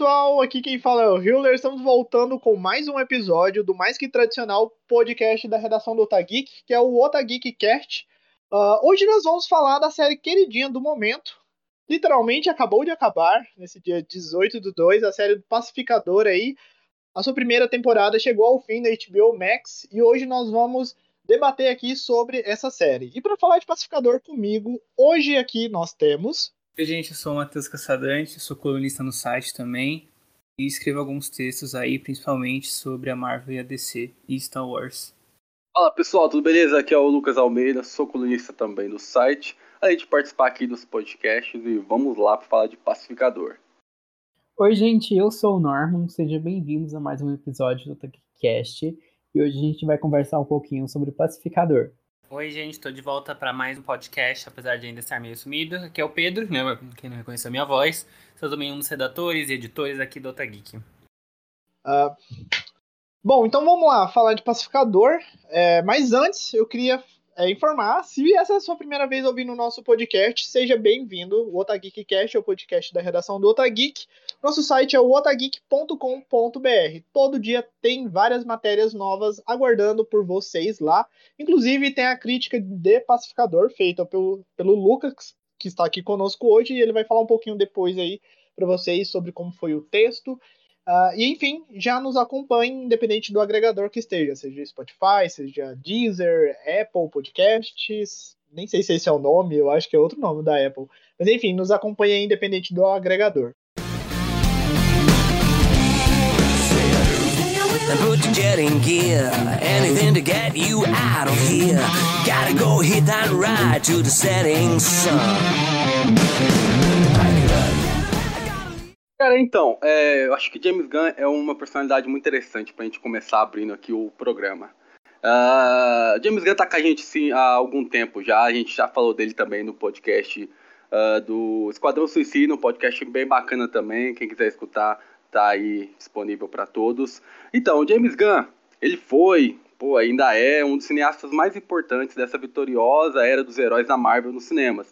Pessoal, aqui quem fala é o Hiller. Estamos voltando com mais um episódio do mais que tradicional podcast da redação do Otageek, que é o Otageek Cast. Uh, hoje nós vamos falar da série queridinha do momento. Literalmente acabou de acabar, nesse dia 18 do 2, a série do Pacificador aí. A sua primeira temporada chegou ao fim da HBO Max e hoje nós vamos debater aqui sobre essa série. E para falar de Pacificador comigo, hoje aqui nós temos. Oi, gente, eu sou o Matheus Caçadante, sou colunista no site também e escrevo alguns textos aí, principalmente sobre a Marvel e a DC e Star Wars. Fala pessoal, tudo beleza? Aqui é o Lucas Almeida, sou colunista também do site, além de participar aqui dos podcasts e vamos lá para falar de Pacificador. Oi, gente, eu sou o Norman, sejam bem-vindos a mais um episódio do TechCast e hoje a gente vai conversar um pouquinho sobre o pacificador. Oi, gente, estou de volta para mais um podcast, apesar de ainda estar meio sumido. Aqui é o Pedro, né, quem não reconheceu a minha voz. Sou também um dos redatores e editores aqui do Otageek. Uh, bom, então vamos lá, falar de pacificador. É, mas antes, eu queria é, informar, se essa é a sua primeira vez ouvindo o nosso podcast, seja bem-vindo. O Otageek Cast é o podcast da redação do Otageek. Nosso site é o otageek.com.br. Todo dia tem várias matérias novas aguardando por vocês lá. Inclusive tem a crítica de Pacificador feita pelo, pelo Lucas, que está aqui conosco hoje, e ele vai falar um pouquinho depois aí para vocês sobre como foi o texto. Uh, e enfim, já nos acompanhe, independente do agregador que esteja, seja Spotify, seja Deezer, Apple Podcasts, nem sei se esse é o nome, eu acho que é outro nome da Apple. Mas enfim, nos acompanhe independente do agregador. Cara, então, é, eu acho que James Gunn é uma personalidade muito interessante pra gente começar abrindo aqui o programa. Uh, James Gunn tá com a gente sim há algum tempo já, a gente já falou dele também no podcast uh, do Esquadrão Suicida, um podcast bem bacana também, quem quiser escutar tá aí disponível para todos. Então, James Gunn, ele foi, pô, ainda é um dos cineastas mais importantes dessa vitoriosa era dos heróis da Marvel nos cinemas.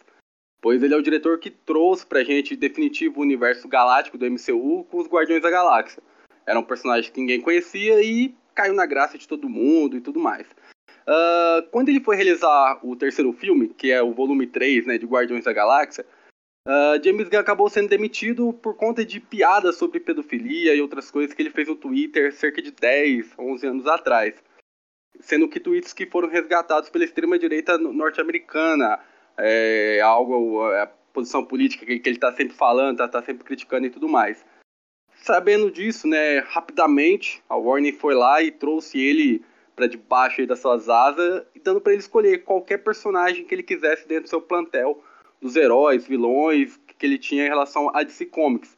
Pois ele é o diretor que trouxe pra gente definitivo o universo galáctico do MCU com os Guardiões da Galáxia. Era um personagem que ninguém conhecia e caiu na graça de todo mundo e tudo mais. Uh, quando ele foi realizar o terceiro filme, que é o volume 3 né, de Guardiões da Galáxia, Uh, James Gunn acabou sendo demitido por conta de piadas sobre pedofilia e outras coisas que ele fez no Twitter cerca de 10, 11 anos atrás. Sendo que tweets que foram resgatados pela extrema-direita norte-americana, é, algo, a posição política que, que ele está sempre falando, está tá sempre criticando e tudo mais. Sabendo disso, né, rapidamente a Warner foi lá e trouxe ele para debaixo das suas asas, dando para ele escolher qualquer personagem que ele quisesse dentro do seu plantel dos heróis, vilões que ele tinha em relação a DC Comics.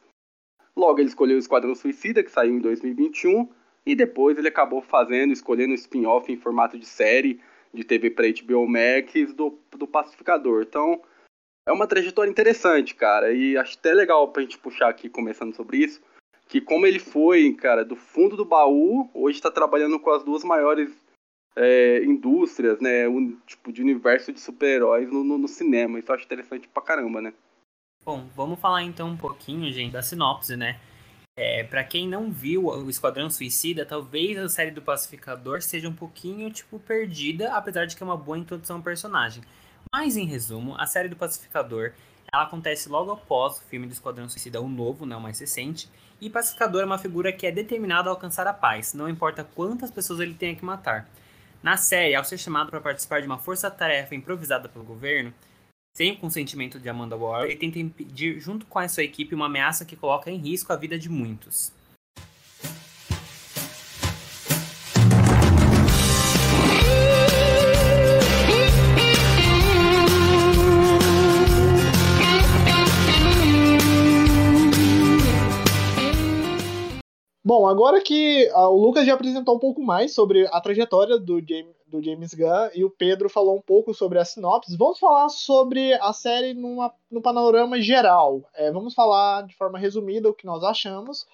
Logo, ele escolheu o Esquadrão Suicida, que saiu em 2021, e depois ele acabou fazendo, escolhendo um spin-off em formato de série de TV para HBO Max do, do Pacificador. Então, é uma trajetória interessante, cara, e acho até legal pra gente puxar aqui, começando sobre isso, que como ele foi, cara, do fundo do baú, hoje está trabalhando com as duas maiores é, indústrias, né? Um tipo de universo de super-heróis no, no, no, cinema. Isso eu acho interessante pra caramba, né? Bom, vamos falar então um pouquinho, gente, da sinopse, né? É, para quem não viu o Esquadrão Suicida, talvez a série do Pacificador seja um pouquinho, tipo, perdida, apesar de que é uma boa introdução ao personagem. Mas, em resumo, a série do Pacificador, ela acontece logo após o filme do Esquadrão Suicida, o novo, né, o mais recente, e Pacificador é uma figura que é determinada a alcançar a paz, não importa quantas pessoas ele tenha que matar. Na série, ao ser chamado para participar de uma força-tarefa improvisada pelo governo, sem o consentimento de Amanda Waller, ele tenta impedir, junto com a sua equipe, uma ameaça que coloca em risco a vida de muitos. Bom, agora que uh, o Lucas já apresentou um pouco mais sobre a trajetória do James, do James Gunn e o Pedro falou um pouco sobre a sinopse, vamos falar sobre a série numa, no panorama geral. É, vamos falar de forma resumida o que nós achamos.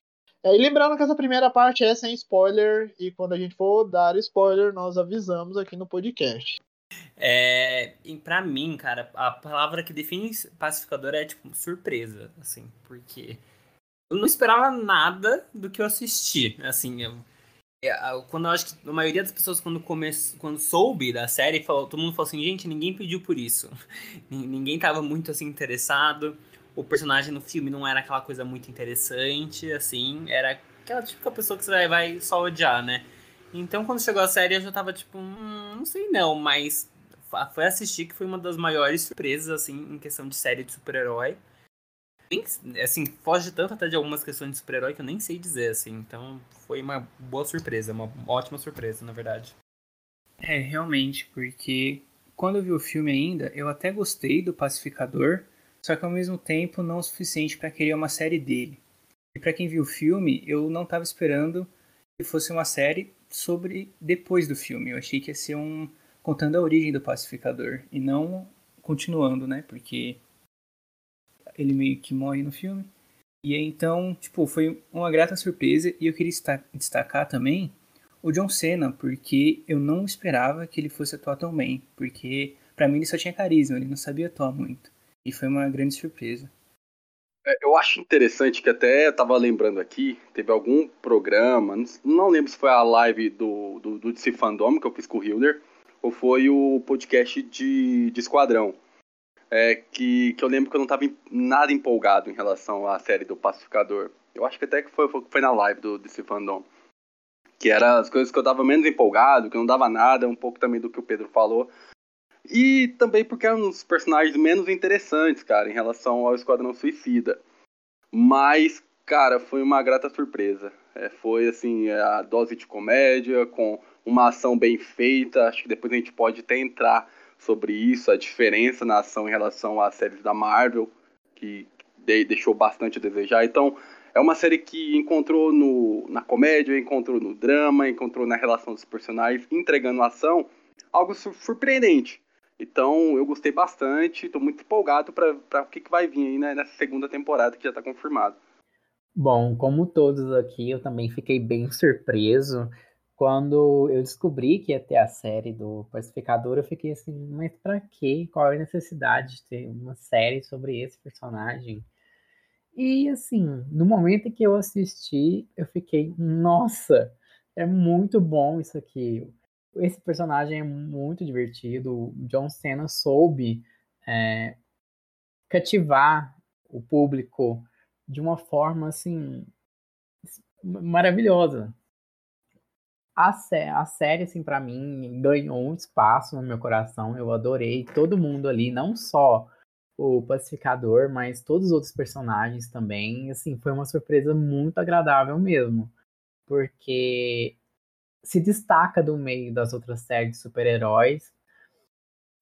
É, e lembrando que essa primeira parte é sem spoiler, e quando a gente for dar spoiler, nós avisamos aqui no podcast. É, para mim, cara, a palavra que define pacificador é tipo surpresa, assim, porque eu não esperava nada do que eu assisti. Assim, eu, quando eu acho que a maioria das pessoas, quando, come, quando soube da série, falou, todo mundo falou assim: gente, ninguém pediu por isso. ninguém tava muito assim interessado. O personagem no filme não era aquela coisa muito interessante, assim, era aquela típica pessoa que você vai, vai só odiar, né? Então, quando chegou a série, eu já tava tipo, hum, não sei não, mas foi assistir que foi uma das maiores surpresas, assim, em questão de série de super-herói. Assim, foge tanto até de algumas questões de super-herói que eu nem sei dizer, assim. Então, foi uma boa surpresa, uma ótima surpresa, na verdade. É, realmente, porque quando eu vi o filme ainda, eu até gostei do Pacificador, só que ao mesmo tempo não o suficiente para querer uma série dele. E para quem viu o filme, eu não estava esperando que fosse uma série sobre depois do filme. Eu achei que ia ser um contando a origem do pacificador e não continuando, né? Porque ele meio que morre no filme. E então, tipo, foi uma grata surpresa e eu queria destacar também o John Cena, porque eu não esperava que ele fosse atuar tão bem, porque para mim ele só tinha carisma, ele não sabia atuar muito. E foi uma grande surpresa. É, eu acho interessante que até eu tava lembrando aqui, teve algum programa, não lembro se foi a live do, do, do DC Fandom que eu fiz com o Hilder, ou foi o podcast de, de Esquadrão. É, que, que eu lembro que eu não tava nada empolgado em relação à série do Pacificador. Eu acho que até que foi, foi na live do DC Fandom. Que era as coisas que eu tava menos empolgado, que não dava nada, um pouco também do que o Pedro falou. E também porque eram os personagens menos interessantes, cara, em relação ao Esquadrão Suicida. Mas, cara, foi uma grata surpresa. É, foi, assim, a dose de comédia, com uma ação bem feita. Acho que depois a gente pode até entrar sobre isso, a diferença na ação em relação às séries da Marvel, que deixou bastante a desejar. Então, é uma série que encontrou no, na comédia, encontrou no drama, encontrou na relação dos personagens, entregando ação, algo surpreendente. Então eu gostei bastante, estou muito empolgado para o que, que vai vir aí né, nessa segunda temporada que já está confirmado. Bom, como todos aqui, eu também fiquei bem surpreso. Quando eu descobri que ia ter a série do Pacificador, eu fiquei assim, mas pra quê? Qual é a necessidade de ter uma série sobre esse personagem? E assim, no momento em que eu assisti, eu fiquei, nossa, é muito bom isso aqui esse personagem é muito divertido. O John Cena soube é, cativar o público de uma forma assim maravilhosa. A, sé a série, assim, para mim, ganhou um espaço no meu coração. Eu adorei todo mundo ali, não só o pacificador, mas todos os outros personagens também. Assim, foi uma surpresa muito agradável mesmo. Porque se destaca do meio das outras séries de super-heróis.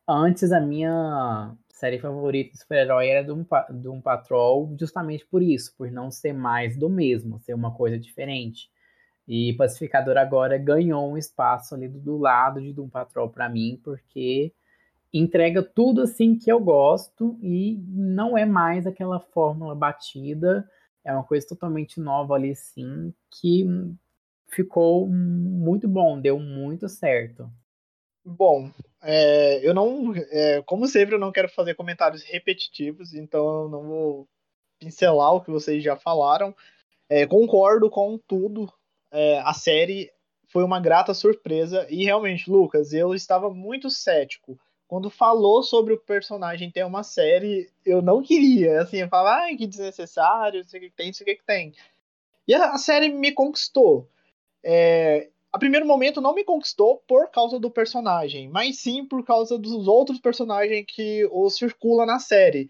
Antes, a minha série favorita de super-herói era Doom, Doom Patrol, justamente por isso, por não ser mais do mesmo, ser uma coisa diferente. E Pacificador agora ganhou um espaço ali do, do lado de Doom Patrol para mim, porque entrega tudo assim que eu gosto e não é mais aquela fórmula batida, é uma coisa totalmente nova ali sim, que ficou muito bom, deu muito certo. Bom, é, eu não, é, como sempre, eu não quero fazer comentários repetitivos, então eu não vou pincelar o que vocês já falaram. É, concordo com tudo. É, a série foi uma grata surpresa e realmente, Lucas, eu estava muito cético quando falou sobre o personagem ter uma série. Eu não queria, assim, eu falava, ai, que desnecessário, o que tem, o que tem. E a, série me conquistou é, a primeiro momento não me conquistou por causa do personagem, mas sim por causa dos outros personagens que o circula na série.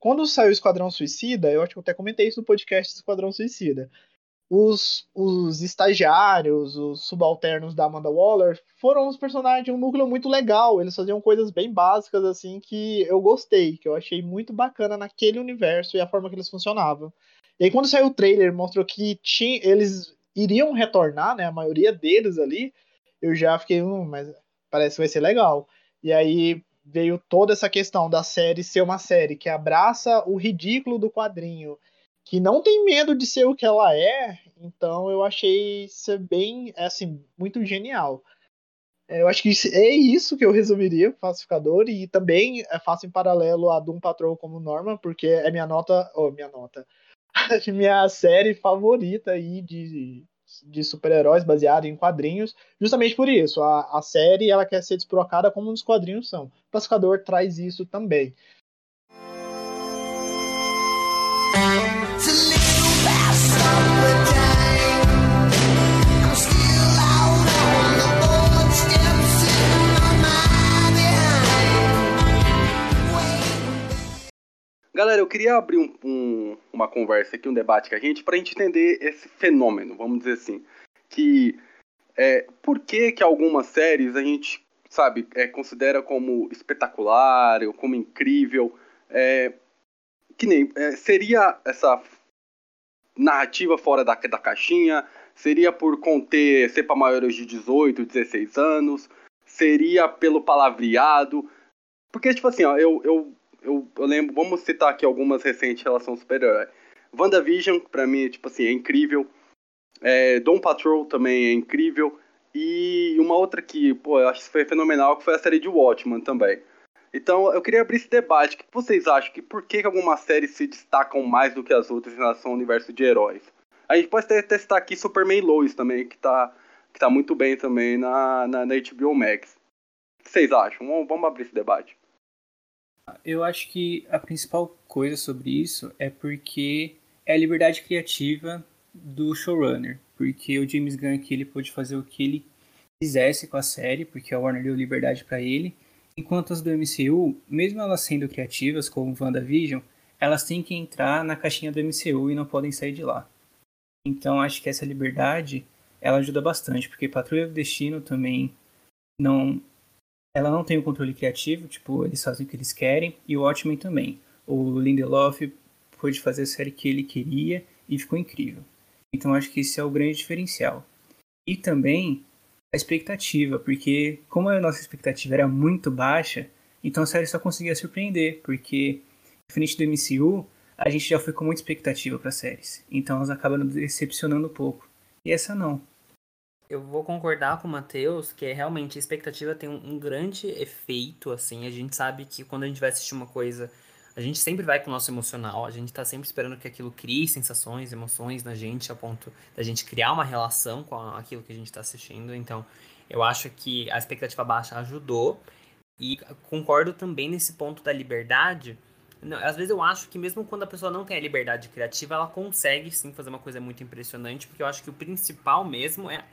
Quando saiu Esquadrão Suicida, eu acho que eu até comentei isso no podcast Esquadrão Suicida. Os, os estagiários, os subalternos da Amanda Waller foram os personagens de um núcleo muito legal. Eles faziam coisas bem básicas, assim, que eu gostei, que eu achei muito bacana naquele universo e a forma que eles funcionavam. E aí, quando saiu o trailer, mostrou que tinha, eles iriam retornar, né? A maioria deles ali, eu já fiquei, hum, mas parece que vai ser legal. E aí veio toda essa questão da série ser uma série que abraça o ridículo do quadrinho, que não tem medo de ser o que ela é, então eu achei ser bem, assim, muito genial. É, eu acho que é isso que eu resumiria Pacificador e também faço em paralelo a Doom Patrol como Norma, porque é minha nota, oh, minha nota, minha série favorita aí de, de super-heróis baseada em quadrinhos, justamente por isso. A, a série ela quer ser despirocada como os quadrinhos são. O Pacificador traz isso também. Galera, eu queria abrir um, um, uma conversa aqui, um debate com a gente, para a gente entender esse fenômeno, vamos dizer assim. Que é, por que que algumas séries a gente, sabe, é, considera como espetacular, ou como incrível, é, que nem, é, seria essa narrativa fora da, da caixinha, seria por conter, ser para maiores de 18, 16 anos, seria pelo palavreado, porque, tipo assim, ó, eu, eu eu, eu lembro, vamos citar aqui algumas recentes em relação ao super-herói. WandaVision, pra mim, tipo assim, é incrível. É, Dom Patrol também é incrível. E uma outra que, pô, eu acho que foi fenomenal, que foi a série de Watchmen também. Então, eu queria abrir esse debate. O que vocês acham? Que por que, que algumas séries se destacam mais do que as outras em relação ao universo de heróis? A gente pode até citar aqui Superman Lois também, que tá, que tá muito bem também na, na, na HBO Max. O que vocês acham? Vamos, vamos abrir esse debate. Eu acho que a principal coisa sobre isso é porque é a liberdade criativa do showrunner. Porque o James Gunn aqui ele pôde fazer o que ele quisesse com a série, porque a Warner deu liberdade para ele. Enquanto as do MCU, mesmo elas sendo criativas, como WandaVision, elas têm que entrar na caixinha do MCU e não podem sair de lá. Então acho que essa liberdade ela ajuda bastante, porque Patrulha do Destino também não ela não tem o controle criativo, tipo, eles fazem o que eles querem, e o Watchmen também. O Lindelof pôde fazer a série que ele queria e ficou incrível. Então acho que esse é o grande diferencial. E também a expectativa, porque como a nossa expectativa era muito baixa, então a série só conseguia surpreender, porque diferente do MCU, a gente já foi com muita expectativa para séries. Então elas acabam decepcionando um pouco. E essa não. Eu vou concordar com o Matheus que é realmente a expectativa tem um, grande efeito, assim. A gente sabe que quando a gente vai assistir uma coisa, a gente sempre vai com o nosso emocional, a gente tá sempre esperando que aquilo crie sensações, emoções na gente, a ponto da gente criar uma relação com aquilo que a gente tá assistindo. Então, eu acho que a expectativa baixa ajudou. E concordo também nesse ponto da liberdade. Não, às vezes eu acho que mesmo quando a pessoa não tem a liberdade criativa, ela consegue sim fazer uma coisa muito impressionante, porque eu acho que o principal mesmo é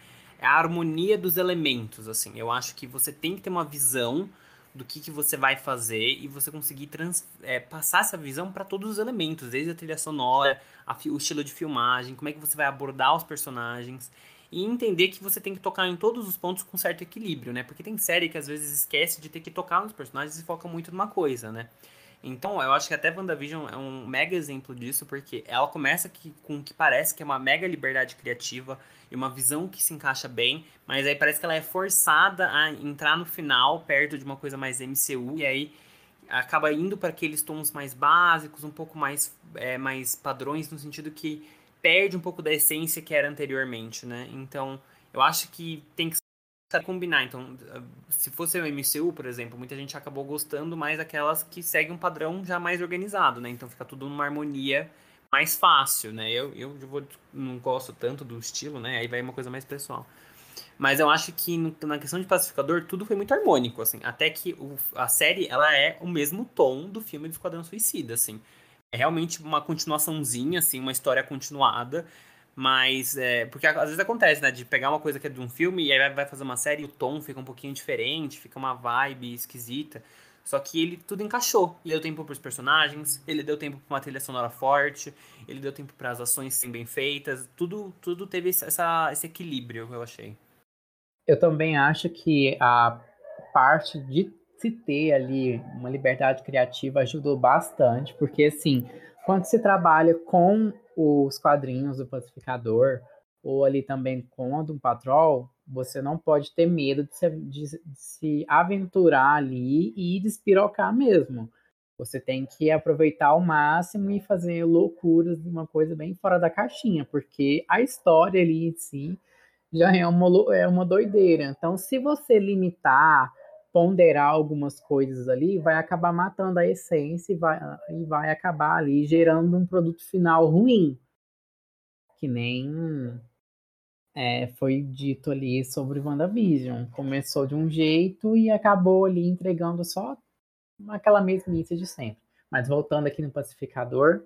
é a harmonia dos elementos, assim. Eu acho que você tem que ter uma visão do que, que você vai fazer e você conseguir trans, é, passar essa visão para todos os elementos, desde a trilha sonora, a, o estilo de filmagem, como é que você vai abordar os personagens e entender que você tem que tocar em todos os pontos com certo equilíbrio, né? Porque tem série que às vezes esquece de ter que tocar nos personagens e foca muito numa coisa, né? Então, eu acho que até WandaVision é um mega exemplo disso, porque ela começa que, com o que parece que é uma mega liberdade criativa e uma visão que se encaixa bem, mas aí parece que ela é forçada a entrar no final, perto de uma coisa mais MCU, e aí acaba indo para aqueles tons mais básicos, um pouco mais, é, mais padrões, no sentido que perde um pouco da essência que era anteriormente, né? Então, eu acho que tem que combinar. Então, se fosse o MCU, por exemplo, muita gente acabou gostando mais daquelas que seguem um padrão já mais organizado, né? Então fica tudo numa harmonia mais fácil, né? Eu, eu vou, não gosto tanto do estilo, né? Aí vai uma coisa mais pessoal. Mas eu acho que no, na questão de pacificador, tudo foi muito harmônico, assim. Até que o, a série, ela é o mesmo tom do filme do Esquadrão Suicida, assim. É realmente uma continuaçãozinha, assim, uma história continuada. Mas, é, porque às vezes acontece, né? De pegar uma coisa que é de um filme e aí vai fazer uma série e o tom fica um pouquinho diferente, fica uma vibe esquisita. Só que ele tudo encaixou. Ele deu tempo para os personagens, ele deu tempo para uma trilha sonora forte, ele deu tempo para as ações serem bem feitas. Tudo, tudo teve essa, esse equilíbrio, eu achei. Eu também acho que a parte de se ter ali uma liberdade criativa ajudou bastante, porque assim, quando se trabalha com os quadrinhos do Pacificador, ou ali também com Doom Patrol, você não pode ter medo de se, de, de se aventurar ali e despirocar mesmo. Você tem que aproveitar ao máximo e fazer loucuras de uma coisa bem fora da caixinha, porque a história ali em si já é uma, é uma doideira. Então, se você limitar ponderar algumas coisas ali, vai acabar matando a essência e vai, e vai acabar ali gerando um produto final ruim. Que nem é, foi dito ali sobre WandaVision. Começou de um jeito e acabou ali entregando só aquela mesmice de sempre. Mas voltando aqui no Pacificador,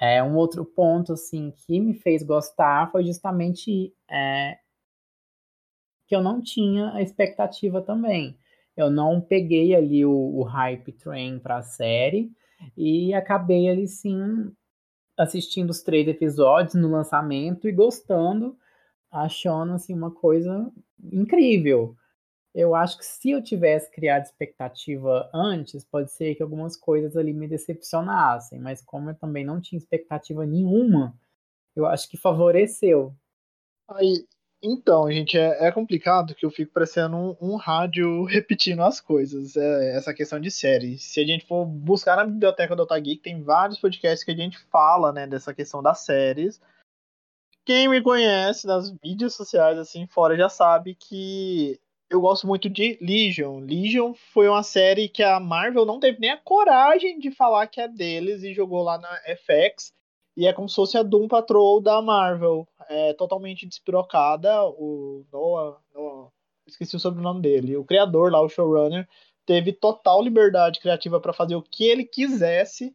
é, um outro ponto assim que me fez gostar foi justamente é, que eu não tinha a expectativa também. Eu não peguei ali o, o hype train para a série e acabei ali sim assistindo os três episódios no lançamento e gostando, achando assim uma coisa incrível. Eu acho que se eu tivesse criado expectativa antes, pode ser que algumas coisas ali me decepcionassem, mas como eu também não tinha expectativa nenhuma, eu acho que favoreceu. Aí, então, gente, é, é, complicado que eu fico parecendo um, um rádio repetindo as coisas. É, essa questão de série. Se a gente for buscar na biblioteca do Otageek, tem vários podcasts que a gente fala, né, dessa questão das séries. Quem me conhece nas mídias sociais, assim, fora, já sabe que eu gosto muito de Legion. Legion foi uma série que a Marvel não teve nem a coragem de falar que é deles e jogou lá na FX. E é como se fosse a Doom Patrol da Marvel. É totalmente despirocada. O Noah, Noah, esqueci o sobrenome dele. O criador lá, o showrunner, teve total liberdade criativa para fazer o que ele quisesse.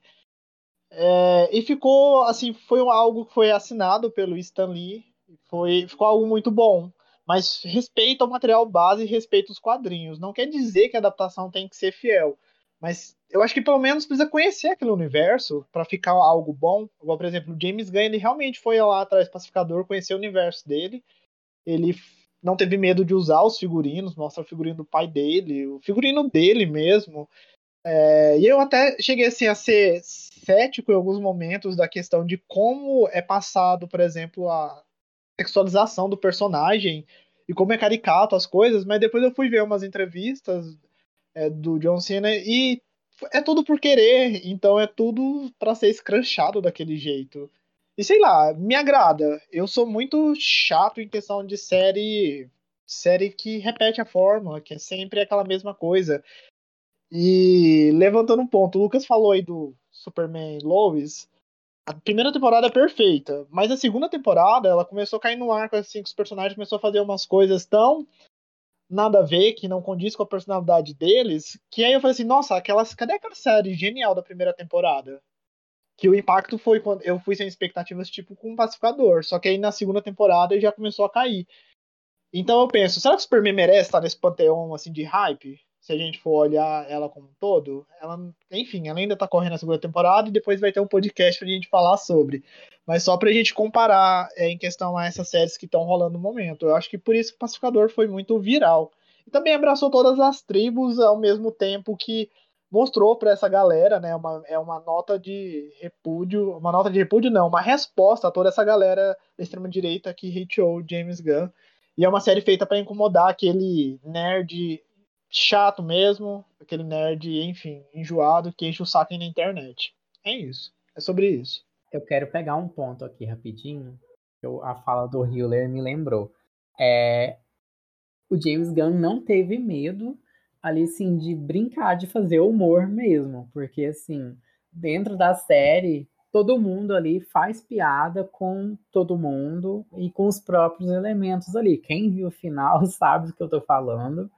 É, e ficou assim, foi algo que foi assinado pelo Stan Lee. Foi, ficou algo muito bom. Mas respeita o material base respeita os quadrinhos. Não quer dizer que a adaptação tem que ser fiel. Mas eu acho que pelo menos precisa conhecer aquele universo para ficar algo bom. Por exemplo, o James Gunn, ele realmente foi lá atrás do pacificador, conhecer o universo dele. Ele não teve medo de usar os figurinos, mostra o figurino do pai dele, o figurino dele mesmo. É, e eu até cheguei assim, a ser cético em alguns momentos da questão de como é passado, por exemplo, a sexualização do personagem e como é caricato as coisas, mas depois eu fui ver umas entrevistas é, do John Cena e é tudo por querer, então é tudo para ser escranchado daquele jeito. E sei lá, me agrada. Eu sou muito chato em questão de série série que repete a fórmula, que é sempre aquela mesma coisa. E levantando um ponto, o Lucas falou aí do Superman Lois. A primeira temporada é perfeita, mas a segunda temporada ela começou a cair no arco assim, que os personagens começaram a fazer umas coisas tão nada a ver, que não condiz com a personalidade deles, que aí eu falei assim, nossa, aquelas, cadê aquela série genial da primeira temporada? Que o impacto foi quando eu fui sem expectativas, tipo, com um pacificador. Só que aí na segunda temporada já começou a cair. Então eu penso, será que o Superman merece estar nesse panteão assim de hype? Se a gente for olhar ela como um todo, ela, enfim, ela ainda tá correndo a segunda temporada e depois vai ter um podcast pra gente falar sobre mas só pra gente comparar é, em questão a essas séries que estão rolando no momento. Eu acho que por isso que o Pacificador foi muito viral. E também abraçou todas as tribos ao mesmo tempo que mostrou para essa galera, né, uma, é uma nota de repúdio, uma nota de repúdio não, uma resposta a toda essa galera da extrema direita que hateou James Gunn. E é uma série feita para incomodar aquele nerd chato mesmo, aquele nerd, enfim, enjoado que enche o saco na internet. É isso. É sobre isso. Eu quero pegar um ponto aqui rapidinho. Eu, a fala do Hiller me lembrou. É, o James Gunn não teve medo ali, assim, de brincar, de fazer humor mesmo. Porque, assim, dentro da série, todo mundo ali faz piada com todo mundo e com os próprios elementos ali. Quem viu o final sabe do que eu tô falando.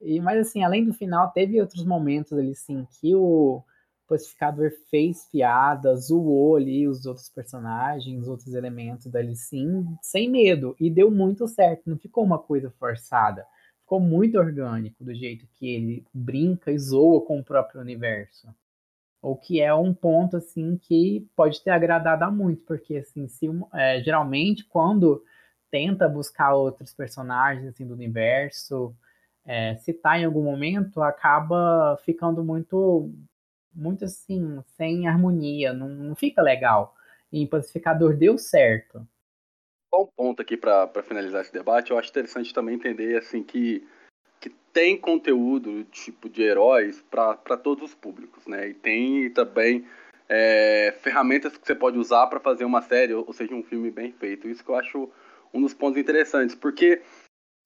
E, mas, assim, além do final, teve outros momentos ali, sim, que o Pacificador fez piadas, zoou ali os outros personagens, os outros elementos dali sim, sem medo. E deu muito certo, não ficou uma coisa forçada. Ficou muito orgânico do jeito que ele brinca e zoa com o próprio universo. O que é um ponto assim que pode ter agradado a muito, porque assim, se, é, geralmente quando tenta buscar outros personagens assim, do universo, é, citar em algum momento, acaba ficando muito muito assim, sem harmonia, não, não fica legal. E em Pacificador deu certo. Só um ponto aqui para finalizar esse debate, eu acho interessante também entender assim que, que tem conteúdo tipo de heróis para todos os públicos, né? E tem também é, ferramentas que você pode usar para fazer uma série, ou seja, um filme bem feito. Isso que eu acho um dos pontos interessantes, porque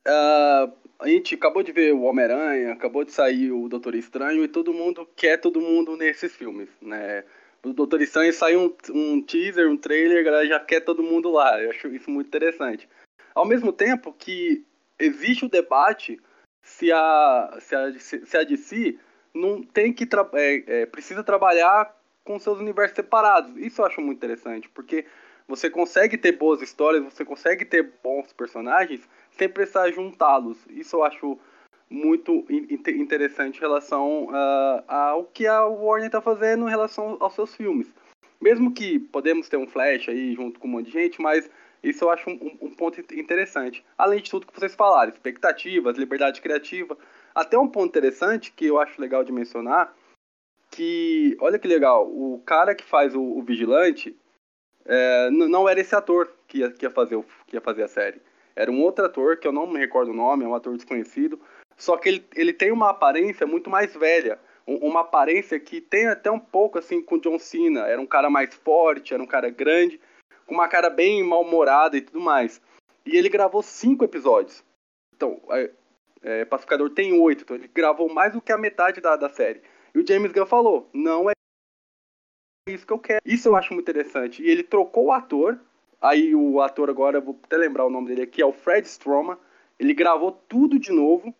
uh, a gente acabou de ver o Homem-Aranha, acabou de sair o Doutor Estranho e todo mundo quer todo mundo nesses filmes, né? O Doutor Estranho saiu um, um teaser, um trailer, a galera já quer todo mundo lá. Eu acho isso muito interessante. Ao mesmo tempo que existe o debate se a, se a, se a DC não tem que é, é, precisa trabalhar com seus universos separados. Isso eu acho muito interessante, porque você consegue ter boas histórias, você consegue ter bons personagens sem precisar juntá-los. Isso eu acho muito interessante em relação uh, ao que a Warner está fazendo em relação aos seus filmes. Mesmo que podemos ter um Flash aí junto com um monte de gente, mas isso eu acho um, um ponto interessante. Além de tudo que vocês falaram, expectativas, liberdade criativa. Até um ponto interessante que eu acho legal de mencionar, que, olha que legal, o cara que faz o, o Vigilante é, não era esse ator que ia, que, ia fazer o, que ia fazer a série. Era um outro ator, que eu não me recordo o nome, é um ator desconhecido, só que ele, ele tem uma aparência muito mais velha. Uma aparência que tem até um pouco assim com John Cena. Era um cara mais forte, era um cara grande, com uma cara bem mal-humorada e tudo mais. E ele gravou cinco episódios. Então, é, é, Pacificador tem oito, então ele gravou mais do que a metade da, da série. E o James Gunn falou: não é isso que eu quero. Isso eu acho muito interessante. E ele trocou o ator. Aí o ator agora, vou até lembrar o nome dele aqui, é o Fred Stroman. Ele gravou tudo de novo.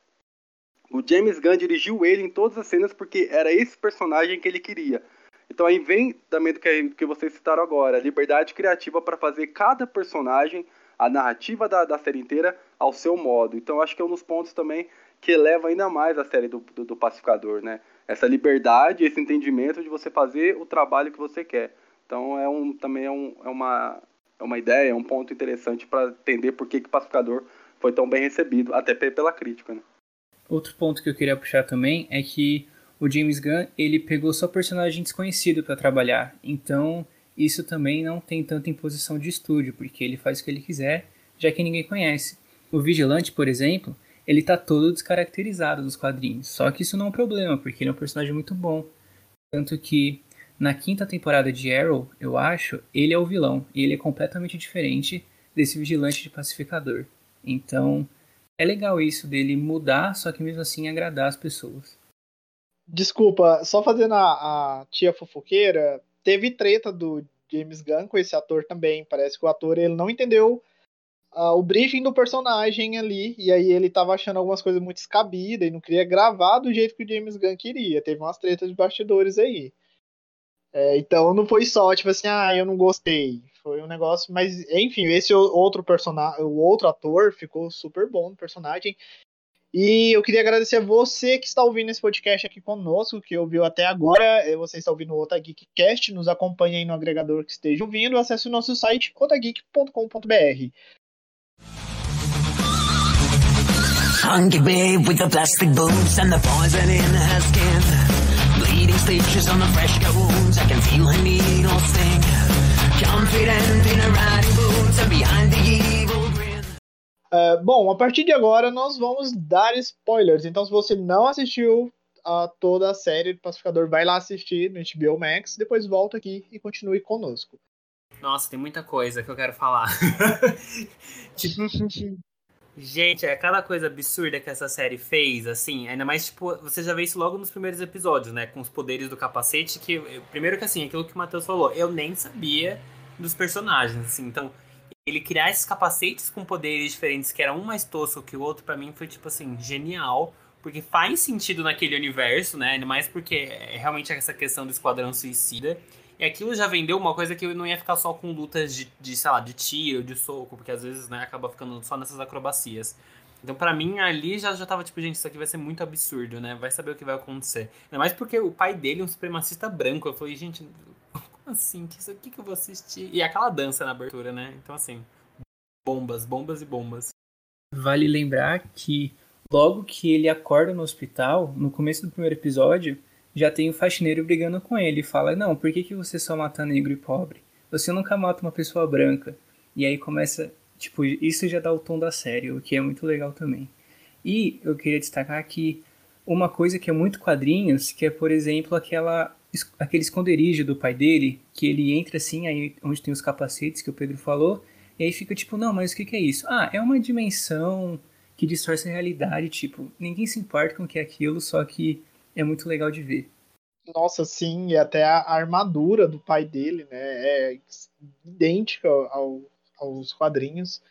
O James Gunn dirigiu ele em todas as cenas porque era esse personagem que ele queria. Então aí vem também do que, que vocês citaram agora, liberdade criativa para fazer cada personagem, a narrativa da, da série inteira ao seu modo. Então acho que é um dos pontos também que eleva ainda mais a série do, do, do Pacificador, né? Essa liberdade, esse entendimento de você fazer o trabalho que você quer. Então é um, também é, um, é, uma, é uma ideia, é um ponto interessante para entender por que, que Pacificador foi tão bem recebido, até pela crítica, né? Outro ponto que eu queria puxar também é que o James Gunn ele pegou só personagem desconhecido para trabalhar, então isso também não tem tanta imposição de estúdio, porque ele faz o que ele quiser, já que ninguém conhece. O Vigilante, por exemplo, ele tá todo descaracterizado dos quadrinhos, só que isso não é um problema, porque ele é um personagem muito bom. Tanto que na quinta temporada de Arrow, eu acho, ele é o vilão, e ele é completamente diferente desse vigilante de pacificador. Então, é legal isso dele mudar, só que mesmo assim agradar as pessoas. Desculpa, só fazendo a, a tia fofoqueira, teve treta do James Gunn com esse ator também. Parece que o ator ele não entendeu uh, o briefing do personagem ali, e aí ele tava achando algumas coisas muito descabidas e não queria gravar do jeito que o James Gunn queria. Teve umas tretas de bastidores aí. É, então não foi só, tipo assim, ah, eu não gostei. Foi um negócio, mas enfim, esse outro personagem, o outro ator ficou super bom no personagem. E eu queria agradecer a você que está ouvindo esse podcast aqui conosco, que ouviu até agora. Você está ouvindo o Otageekcast, nos acompanhe aí no agregador que esteja ouvindo. Acesse o nosso site otageek.com.br. Hunky babe with the plastic boobs and the poison in her skin. Bleeding stitches on the fresh wounds. I can feel her needle sting. Uh, bom, a partir de agora nós vamos dar spoilers. Então, se você não assistiu a toda a série do Pacificador, vai lá assistir no HBO Max, depois volta aqui e continue conosco. Nossa, tem muita coisa que eu quero falar. tipo, Gente, é cada coisa absurda que essa série fez, assim, ainda mais, tipo, você já vê isso logo nos primeiros episódios, né? Com os poderes do capacete, que, primeiro que assim, aquilo que o Matheus falou, eu nem sabia dos personagens, assim, então, ele criar esses capacetes com poderes diferentes, que era um mais tosco que o outro, para mim foi, tipo assim, genial, porque faz sentido naquele universo, né? Ainda mais porque é realmente essa questão do Esquadrão Suicida. E aquilo já vendeu uma coisa que eu não ia ficar só com lutas de, de sei lá, de tiro, de soco, porque às vezes, né, acaba ficando só nessas acrobacias. Então, para mim, ali já, já tava tipo, gente, isso aqui vai ser muito absurdo, né? Vai saber o que vai acontecer. Ainda mais porque o pai dele é um supremacista branco. Eu falei, gente, como assim? Que isso aqui que eu vou assistir? E aquela dança na abertura, né? Então, assim, bombas, bombas e bombas. Vale lembrar que logo que ele acorda no hospital, no começo do primeiro episódio, já tem o faxineiro brigando com ele. Fala: Não, por que, que você só mata negro e pobre? Você nunca mata uma pessoa branca. E aí começa. Tipo, isso já dá o tom da série, o que é muito legal também. E eu queria destacar aqui uma coisa que é muito quadrinhos, que é, por exemplo, aquela aquele esconderijo do pai dele, que ele entra assim, aí onde tem os capacetes que o Pedro falou, e aí fica tipo, não, mas o que, que é isso? Ah, é uma dimensão que distorce a realidade, tipo, ninguém se importa com o que é aquilo, só que é muito legal de ver. Nossa, sim, e até a armadura do pai dele, né, é idêntica ao, aos quadrinhos.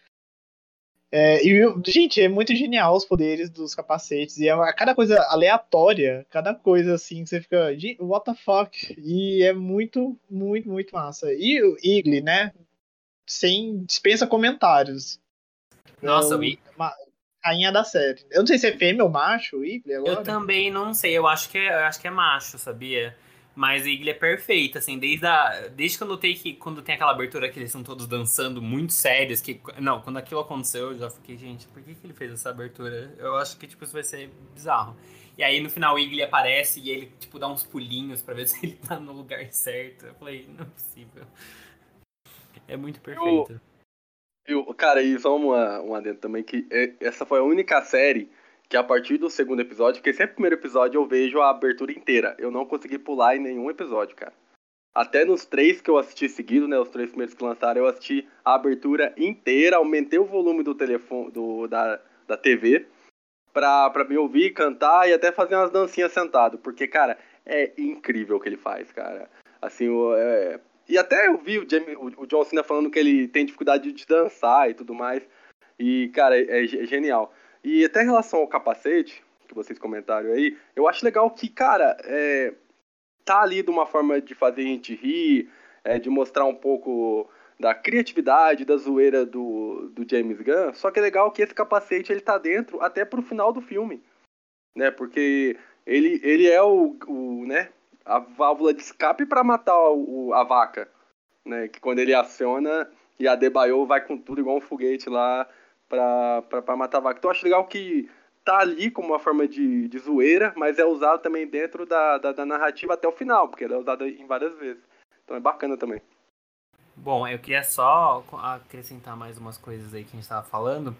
É, e, gente, é muito genial os poderes dos capacetes. E é cada coisa aleatória, cada coisa assim, você fica, what the fuck? E é muito, muito, muito massa. E o Igli, né? Sem dispensa comentários. Nossa, é, uma, rainha da série. Eu não sei se é fêmea ou macho, o Igli agora. Eu também não sei, eu acho que, é, eu acho que é macho, sabia? Mas a Igli é perfeita, assim, desde, a, desde que eu notei que quando tem aquela abertura que eles estão todos dançando muito sérios, que. Não, quando aquilo aconteceu, eu já fiquei, gente, por que, que ele fez essa abertura? Eu acho que, tipo, isso vai ser bizarro. E aí no final o Igli aparece e ele, tipo, dá uns pulinhos pra ver se ele tá no lugar certo. Eu falei, não é possível. É muito perfeito. Eu, eu, cara, e só uma, um adendo também, que é, essa foi a única série que a partir do segundo episódio, porque sempre no primeiro episódio eu vejo a abertura inteira. Eu não consegui pular em nenhum episódio, cara. Até nos três que eu assisti seguido, né? Os três primeiros que lançaram, eu assisti a abertura inteira, aumentei o volume do telefone, do, da, da TV, pra, pra me ouvir, cantar e até fazer umas dancinhas sentado. Porque, cara, é incrível o que ele faz, cara. Assim, o, é... E até eu vi o, Jamie, o, John Cena falando que ele tem dificuldade de dançar e tudo mais. E, cara, é, é genial. E até em relação ao capacete, que vocês comentaram aí, eu acho legal que, cara, é, tá ali de uma forma de fazer a gente rir, é, de mostrar um pouco da criatividade, da zoeira do, do James Gunn, só que é legal que esse capacete ele tá dentro até pro final do filme, né, porque ele, ele é o, o né, a válvula de escape para matar o, a vaca, né, que quando ele aciona e a Debaio vai com tudo igual um foguete lá para matar vaca. Então eu acho legal que tá ali como uma forma de, de zoeira, mas é usado também dentro da, da, da narrativa até o final, porque ela é usada em várias vezes. Então é bacana também. Bom, eu queria só acrescentar mais umas coisas aí que a gente estava falando.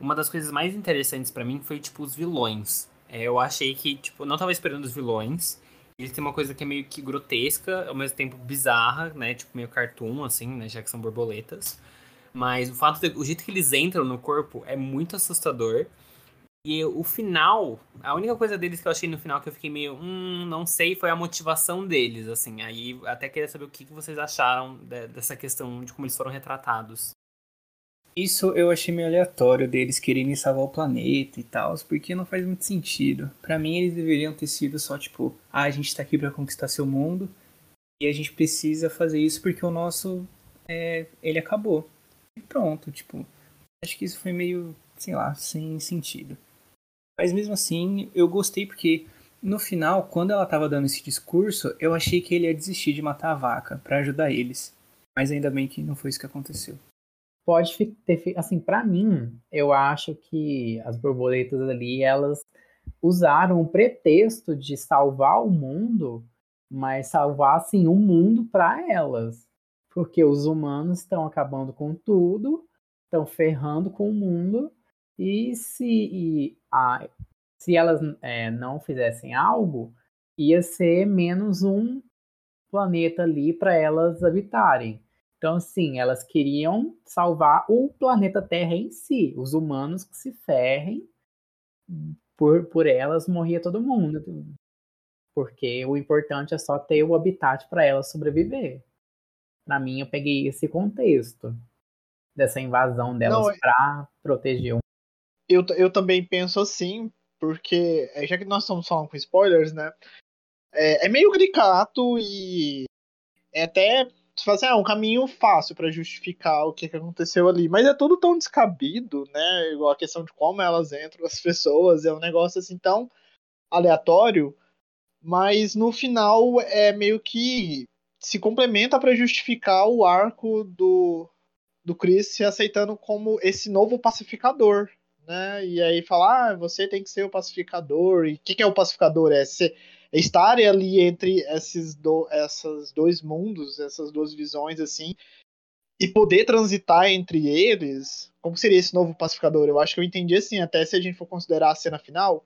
Uma das coisas mais interessantes para mim foi, tipo, os vilões. É, eu achei que, tipo, não tava esperando os vilões. Eles têm uma coisa que é meio que grotesca, ao mesmo tempo bizarra, né? Tipo, meio cartoon, assim, né? Já que são borboletas. Mas o fato de, o jeito que eles entram no corpo é muito assustador. E o final, a única coisa deles que eu achei no final que eu fiquei meio, hum, não sei, foi a motivação deles, assim. Aí até queria saber o que, vocês acharam de, dessa questão de como eles foram retratados. Isso eu achei meio aleatório deles quererem salvar o planeta e tal, porque não faz muito sentido. Para mim eles deveriam ter sido só tipo, ah, a gente tá aqui para conquistar seu mundo e a gente precisa fazer isso porque o nosso é, ele acabou. E pronto, tipo, acho que isso foi meio, sei lá, sem sentido. Mas mesmo assim, eu gostei porque no final, quando ela tava dando esse discurso, eu achei que ele ia desistir de matar a vaca para ajudar eles. Mas ainda bem que não foi isso que aconteceu. Pode ter, assim, para mim, eu acho que as borboletas ali, elas usaram o pretexto de salvar o mundo, mas salvar assim o mundo para elas porque os humanos estão acabando com tudo, estão ferrando com o mundo, e se, e, a, se elas é, não fizessem algo, ia ser menos um planeta ali para elas habitarem. Então, assim, elas queriam salvar o planeta Terra em si. Os humanos que se ferrem, por, por elas morria todo mundo. Porque o importante é só ter o habitat para elas sobreviver. Para mim, eu peguei esse contexto dessa invasão delas é para proteger um. Eu, eu também penso assim, porque é, já que nós estamos falando com spoilers, né? É, é meio caricato e é até fazer assim, ah, um caminho fácil para justificar o que, que aconteceu ali, mas é tudo tão descabido, né? Igual a questão de como elas entram, as pessoas, é um negócio assim tão aleatório, mas no final é meio que se complementa para justificar o arco do, do Chris se aceitando como esse novo pacificador, né? E aí falar, ah, você tem que ser o pacificador. E o que, que, é o pacificador? É, ser, é estar ali entre esses, do, essas dois mundos, essas duas visões, assim, e poder transitar entre eles. Como seria esse novo pacificador? Eu acho que eu entendi assim, até se a gente for considerar a cena final,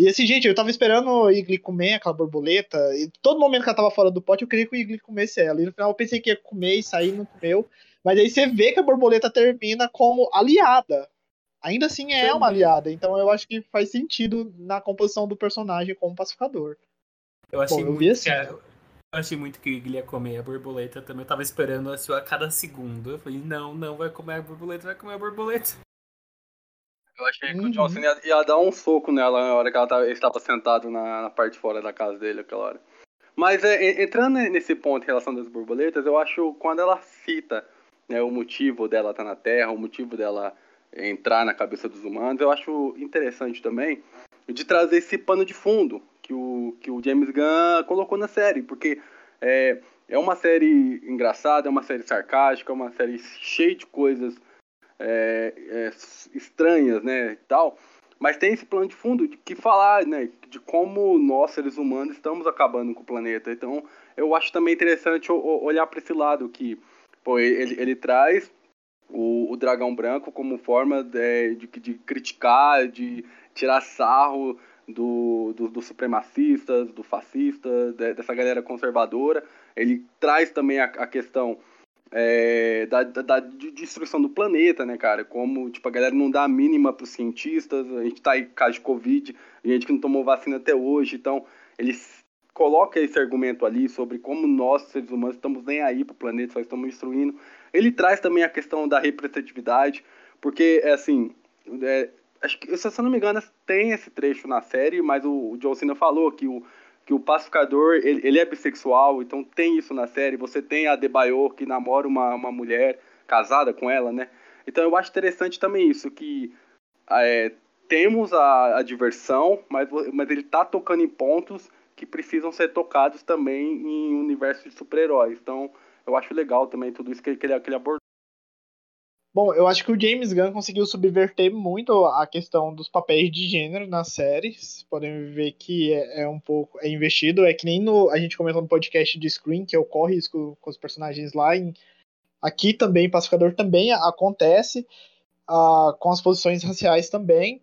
e assim, gente, eu tava esperando o Igli comer aquela borboleta, e todo momento que ela tava fora do pote, eu queria que o Igli comesse ela. E no final eu pensei que ia comer e sair, não comeu. Mas aí você vê que a borboleta termina como aliada. ainda assim é uma aliada. Então eu acho que faz sentido na composição do personagem como pacificador. Eu achei, Bom, eu muito, assim. que, eu achei muito que ele ia comer a borboleta também. Eu tava esperando assim, a cada segundo. Eu falei, não, não, vai comer a borboleta, vai comer a borboleta. Eu achei que uhum. o John Cena ia, ia, dar um soco nela na hora que ela tava, ele estava sentado na, na, parte de fora da casa dele aquela hora. Mas é, entrando nesse ponto em relação das borboletas, eu acho quando ela cita né, o motivo dela estar tá na Terra, o motivo dela entrar na cabeça dos humanos, eu acho interessante também de trazer esse pano de fundo que o, que o James Gunn colocou na série, porque é, é uma série engraçada, é uma série sarcástica, é uma série cheia de coisas é, é, estranhas, né, tal, mas tem esse plano de fundo de que falar, né, de como nós, seres humanos, estamos acabando com o planeta. Então, eu acho também interessante olhar para esse lado que, pô, ele, ele traz o, o dragão branco como forma de, de, de criticar, de tirar sarro do, do, dos supremacistas, do fascista, de, dessa galera conservadora. Ele traz também a, a questão é, da, da, da, destruição do planeta, né, cara? Como, tipo, a galera não dá a mínima pros cientistas, a gente tá em caso de Covid, gente que não tomou vacina até hoje, então eles colocam esse argumento ali sobre como nós, seres humanos, estamos nem aí pro planeta, só estamos destruindo. Ele traz também a questão da representatividade, porque, é assim, é, acho que, se eu não me engano, tem esse trecho na série, mas o, o John Cena falou que o, que o pacificador, ele, ele, é bissexual, então tem isso na série. Você tem a Debayor, que namora uma, uma mulher casada com ela, né? Então eu acho interessante também isso, que é, temos a, a, diversão, mas, mas ele tá tocando em pontos que precisam ser tocados também em universo de super-heróis. Então eu acho legal também tudo isso que, que, ele, que ele abordou. Bom, eu acho que o James Gunn conseguiu subverter muito a questão dos papéis de gênero na série. Vocês podem ver que é, é, um pouco é investido. É que nem no, a gente comentou no podcast de Screen, que ocorre isso com, com os personagens lá. Em, aqui também, Pacificador também acontece, uh, com as posições raciais também.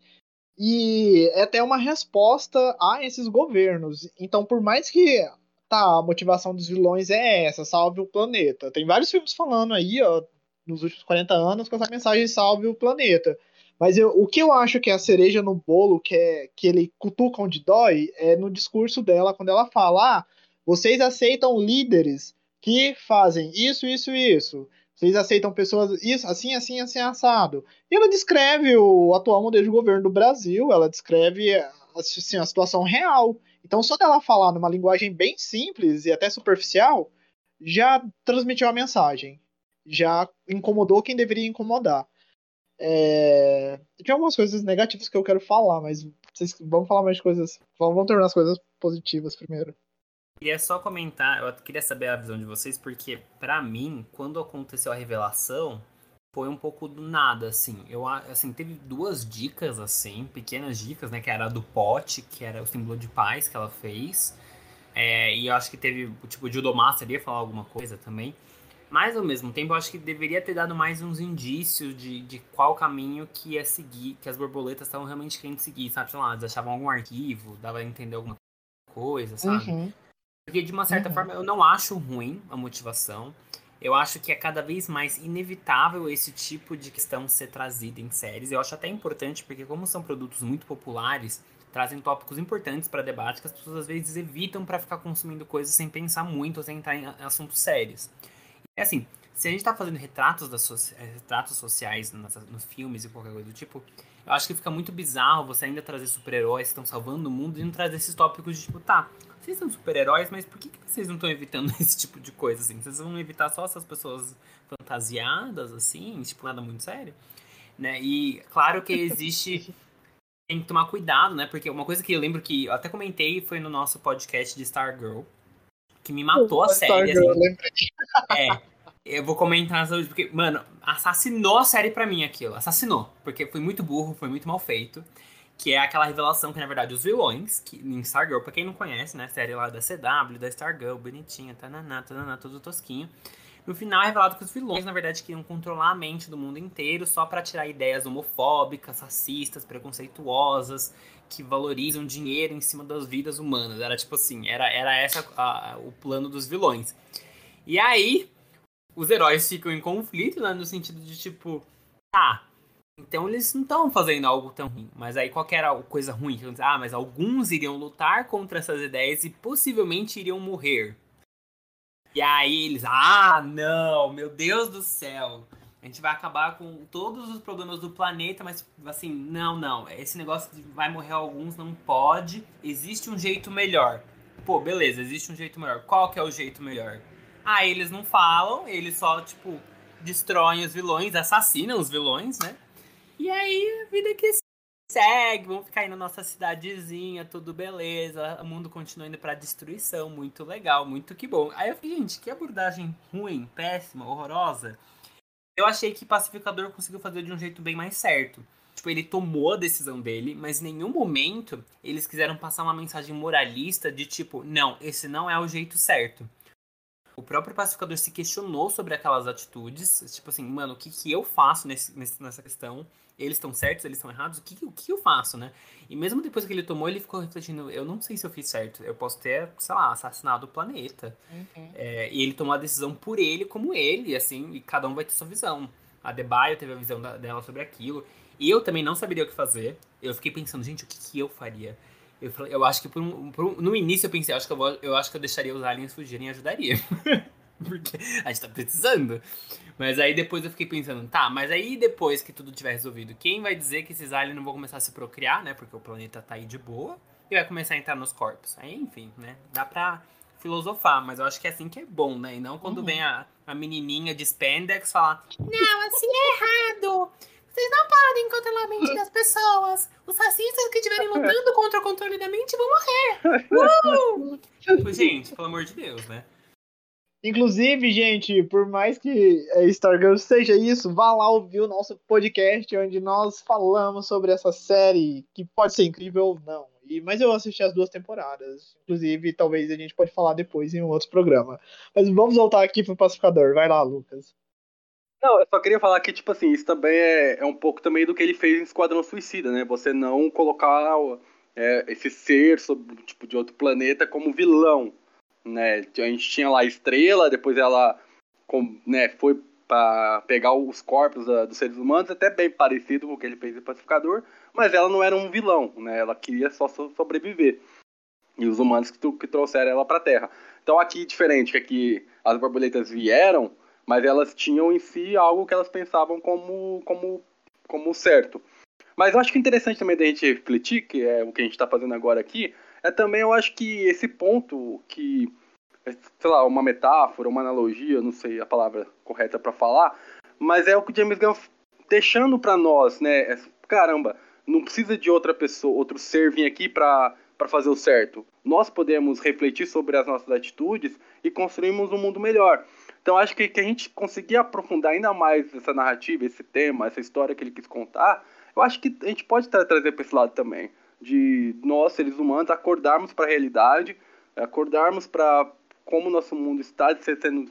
E é até uma resposta a esses governos. Então, por mais que tá, a motivação dos vilões é essa, salve o planeta. Tem vários filmes falando aí, ó, nos últimos 40 anos com essa mensagem salve o planeta. Mas eu, o que eu acho que é a cereja no bolo, que, é, que ele cutuca onde dói, é no discurso dela, quando ela fala: ah, vocês aceitam líderes que fazem isso, isso e isso. Vocês aceitam pessoas isso, assim, assim, assim, assado. E ela descreve o atual modelo de governo do Brasil, ela descreve assim, a situação real. Então, só dela falar numa linguagem bem simples e até superficial, já transmitiu a mensagem já incomodou quem deveria incomodar. É... Tem algumas coisas negativas que eu quero falar, mas vocês vamos falar mais coisas. Vamos tornar as coisas positivas primeiro. Queria só comentar, eu queria saber a visão de vocês, porque para mim, quando aconteceu a revelação, foi um pouco do nada, assim. Eu, assim, teve duas dicas, assim, pequenas dicas, né? Que era do pote, que era o símbolo de paz que ela fez. É, e eu acho que teve, tipo, o Judo Master ia falar alguma coisa também. Mas ao mesmo tempo, eu acho que deveria ter dado mais uns indícios de, de qual caminho que ia seguir, que as borboletas estavam realmente querendo seguir, sabe? Sei lá, eles achavam algum arquivo, dava a entender alguma coisa, sabe? Uhum. Porque de uma certa uhum. forma eu não acho ruim a motivação. Eu acho que é cada vez mais inevitável esse tipo de questão ser trazida em séries. Eu acho até importante, porque como são produtos muito populares, trazem tópicos importantes para debate que as pessoas às vezes evitam para ficar consumindo coisas sem pensar muito ou sem entrar em assuntos sérios. É assim, se a gente tá fazendo retratos, das so é, retratos sociais nas, nos filmes e qualquer coisa do tipo, eu acho que fica muito bizarro você ainda trazer super-heróis que estão salvando o mundo e não trazer esses tópicos de tipo, tá, vocês são super-heróis, mas por que, que vocês não estão evitando esse tipo de coisa, assim? Vocês vão evitar só essas pessoas fantasiadas, assim, tipo, nada muito sério? Né? E claro que existe. tem que tomar cuidado, né? Porque uma coisa que eu lembro que eu até comentei foi no nosso podcast de Stargirl, que me matou a série. Assim. É. Eu vou comentar sobre porque, mano, assassinou a série pra mim aquilo. Assassinou. Porque foi muito burro, foi muito mal feito. Que é aquela revelação que, na verdade, os vilões, que em Stargirl, pra quem não conhece, né? Série lá da CW, da Stargirl, bonitinha, tananá, tananá, tudo tosquinho. No final é revelado que os vilões, na verdade, queriam controlar a mente do mundo inteiro só para tirar ideias homofóbicas, racistas, preconceituosas que valorizam dinheiro em cima das vidas humanas. Era tipo assim, era, era essa a, o plano dos vilões. E aí, os heróis ficam em conflito, né, no sentido de tipo, tá, Então eles não estão fazendo algo tão ruim. Mas aí qual era a coisa ruim? Ah, mas alguns iriam lutar contra essas ideias e possivelmente iriam morrer. E aí eles, ah, não, meu Deus do céu. A gente vai acabar com todos os problemas do planeta, mas assim, não, não. Esse negócio de vai morrer alguns não pode. Existe um jeito melhor. Pô, beleza, existe um jeito melhor. Qual que é o jeito melhor? Ah, eles não falam, eles só, tipo, destroem os vilões, assassinam os vilões, né? E aí, a vida que segue, vamos ficar aí na nossa cidadezinha, tudo beleza, o mundo continua indo pra destruição, muito legal, muito que bom. Aí eu fiquei, gente, que abordagem ruim, péssima, horrorosa. Eu achei que Pacificador conseguiu fazer de um jeito bem mais certo. Tipo, ele tomou a decisão dele, mas em nenhum momento eles quiseram passar uma mensagem moralista de tipo, não, esse não é o jeito certo. O próprio pacificador se questionou sobre aquelas atitudes, tipo assim, mano, o que, que eu faço nesse, nessa questão? eles estão certos, eles estão errados, o que, o que eu faço, né? E mesmo depois que ele tomou, ele ficou refletindo, eu não sei se eu fiz certo, eu posso ter, sei lá, assassinado o planeta. Uhum. É, e ele tomou a decisão por ele, como ele, assim, e cada um vai ter sua visão. A Debaio teve a visão da, dela sobre aquilo, e eu também não saberia o que fazer. Eu fiquei pensando, gente, o que, que eu faria? Eu, eu acho que por um, por um, no início eu pensei, eu acho que eu, vou, eu acho que eu deixaria os aliens fugirem e ajudaria. Porque a gente tá precisando. Mas aí depois eu fiquei pensando, tá, mas aí depois que tudo tiver resolvido, quem vai dizer que esses aliens não vão começar a se procriar, né? Porque o planeta tá aí de boa e vai começar a entrar nos corpos. Aí, enfim, né? Dá pra filosofar, mas eu acho que é assim que é bom, né? E não quando uhum. vem a, a menininha de spandex falar, não, assim é errado. Vocês não podem controlar a mente das pessoas. Os racistas que estiverem lutando contra o controle da mente vão morrer. Uh! gente, pelo amor de Deus, né? Inclusive, gente, por mais que Stargirl seja isso, vá lá ouvir o nosso podcast onde nós falamos sobre essa série que pode ser incrível ou não. E, mas eu assisti as duas temporadas. Inclusive, talvez a gente pode falar depois em um outro programa. Mas vamos voltar aqui pro pacificador. Vai lá, Lucas. Não, eu só queria falar que, tipo assim, isso também é, é um pouco também do que ele fez em Esquadrão Suicida, né? Você não colocar é, esse ser sobre, tipo, de outro planeta como vilão né? A gente tinha lá a Estrela, depois ela com, né, foi para pegar os corpos dos seres humanos, até bem parecido com o que ele fez em Pacificador, mas ela não era um vilão, né? Ela queria só sobreviver. E os humanos que, que trouxeram ela para a Terra. Então aqui diferente, que aqui as borboletas vieram, mas elas tinham em si algo que elas pensavam como como como certo. Mas eu acho que é interessante também da gente refletir, que é o que a gente está fazendo agora aqui, é também, eu acho que esse ponto que, sei lá, uma metáfora, uma analogia, não sei a palavra correta para falar, mas é o que o James Gunn deixando para nós, né? É, caramba, não precisa de outra pessoa, outro ser vir aqui para para fazer o certo. Nós podemos refletir sobre as nossas atitudes e construirmos um mundo melhor. Então acho que, que a gente conseguir aprofundar ainda mais essa narrativa, esse tema, essa história que ele quis contar, eu acho que a gente pode tra trazer para esse lado também de nós, seres humanos, acordarmos para a realidade, acordarmos para como nosso mundo está sendo,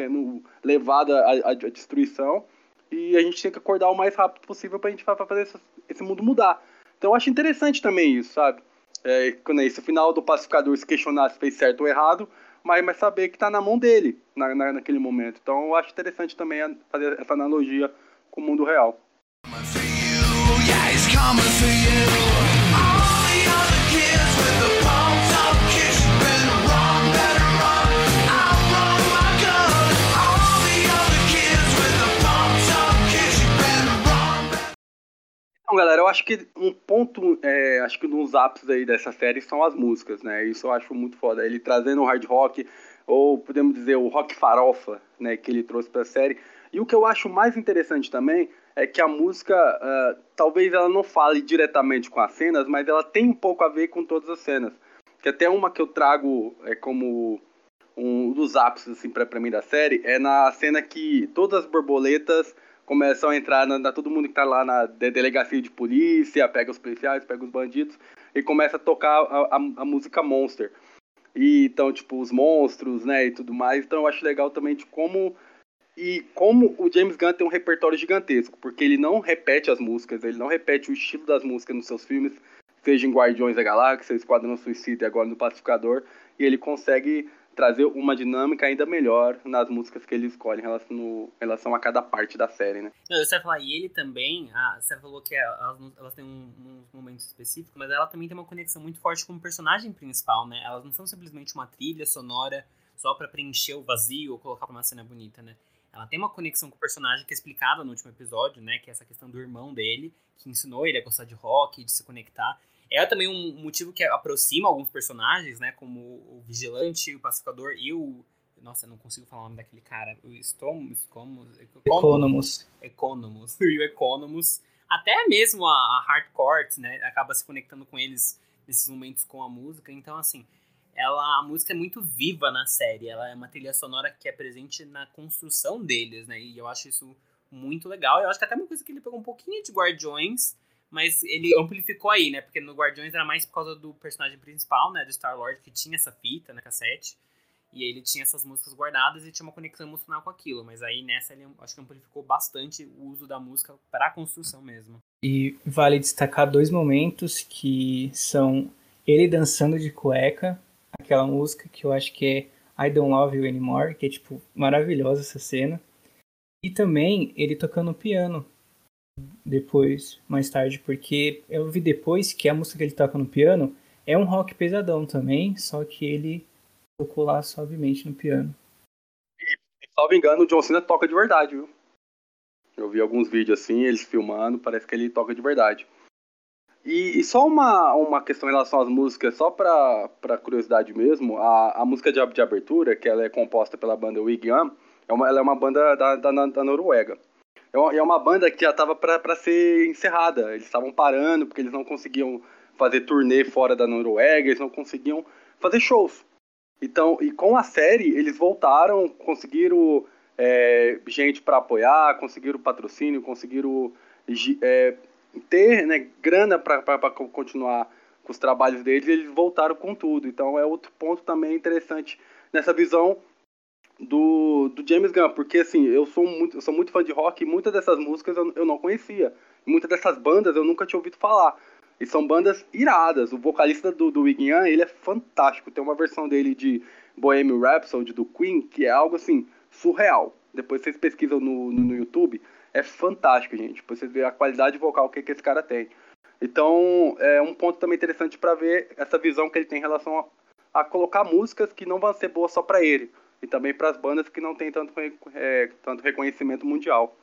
sendo levado à, à, destruição e a gente tem que acordar o mais rápido possível para a gente fazer esse, mundo mudar. Então eu acho interessante também isso, sabe? É, quando é esse final do pacificador se questionar se fez certo ou errado, mas, mas saber que está na mão dele na, na, naquele momento. Então eu acho interessante também fazer essa analogia com o mundo real. Então, galera, eu acho que um ponto, é, acho que nos ápices aí dessa série são as músicas, né? Isso eu acho muito foda. Ele trazendo o hard rock, ou podemos dizer o rock farofa, né, que ele trouxe para a série. E o que eu acho mais interessante também é que a música, uh, talvez ela não fale diretamente com as cenas, mas ela tem um pouco a ver com todas as cenas. Que até uma que eu trago é como um dos ápices assim para mim da série é na cena que todas as borboletas começam a entrar na, na, todo mundo que tá lá na delegacia de polícia, pega os policiais, pega os bandidos e começa a tocar a, a, a, música Monster. E então, tipo, os monstros, né, e tudo mais. Então eu acho legal também de como e como o James Gunn tem um repertório gigantesco, porque ele não repete as músicas, ele não repete o estilo das músicas nos seus filmes, seja em Guardiões da Galáxia, Esquadrão Suicida e agora no Pacificador, e ele consegue trazer uma dinâmica ainda melhor nas músicas que ele escolhe em relação, no, em relação a cada parte da série, né? Não, você vai falar, e ele também, ah, você falou que elas, elas têm um, um momento específico, mas ela também tem uma conexão muito forte com o personagem principal, né? Elas não são simplesmente uma trilha sonora só para preencher o vazio ou colocar uma cena bonita, né? Ela tem uma conexão com o personagem que é explicada no último episódio, né? Que é essa questão do irmão dele, que ensinou ele a gostar de rock, de se conectar. É também um motivo que aproxima alguns personagens, né? Como o Vigilante, o Pacificador e o. Nossa, eu não consigo falar o nome daquele cara. O Stomos, Economus. Economus. E o Economus. Até mesmo a, a Hardcore, né? Acaba se conectando com eles nesses momentos com a música. Então, assim, ela a música é muito viva na série. Ela é uma trilha sonora que é presente na construção deles, né? E eu acho isso muito legal. Eu acho que até uma coisa que ele pegou um pouquinho de Guardiões mas ele amplificou aí, né? Porque no Guardiões era mais por causa do personagem principal, né? Do Star-Lord, que tinha essa fita, né? Cassete. E ele tinha essas músicas guardadas e tinha uma conexão emocional com aquilo. Mas aí nessa ele acho que amplificou bastante o uso da música para a construção mesmo. E vale destacar dois momentos que são ele dançando de cueca, aquela música que eu acho que é I Don't Love You Anymore, que é tipo maravilhosa essa cena. E também ele tocando piano, depois, mais tarde, porque eu vi depois que a música que ele toca no piano é um rock pesadão também, só que ele tocou lá suavemente no piano. E, salvo engano, o John Cena toca de verdade, viu? Eu vi alguns vídeos assim, eles filmando, parece que ele toca de verdade. E, e só uma, uma questão em relação às músicas, só pra, pra curiosidade mesmo, a, a música de, de abertura, que ela é composta pela banda Wig é uma, ela é uma banda da, da, da Noruega. É, é uma banda que já estava para ser encerrada. Eles estavam parando porque eles não conseguiam fazer turnê fora da Noruega, eles não conseguiam fazer shows. Então, e com a série, eles voltaram, conseguiram é, gente para apoiar, conseguiram patrocínio, conseguiram é, ter né, grana para continuar com os trabalhos deles, e eles voltaram com tudo. Então, é outro ponto também interessante nessa visão do, do James Gunn, porque assim, eu sou muito, eu sou muito fã de rock e muitas dessas músicas eu, eu não conhecia. Muitas dessas bandas eu nunca tinha ouvido falar. E são bandas iradas. O vocalista do, do Gun ele é fantástico. Tem uma versão dele de Bohemian Rhapsody do Queen que é algo assim, surreal. Depois vocês pesquisam no, no, no YouTube. É fantástico, gente. Depois vocês verem a qualidade vocal que, que esse cara tem. Então, é um ponto também interessante para ver essa visão que ele tem em relação a, a colocar músicas que não vão ser boas só para ele e também para as bandas que não têm tanto, é, tanto reconhecimento mundial.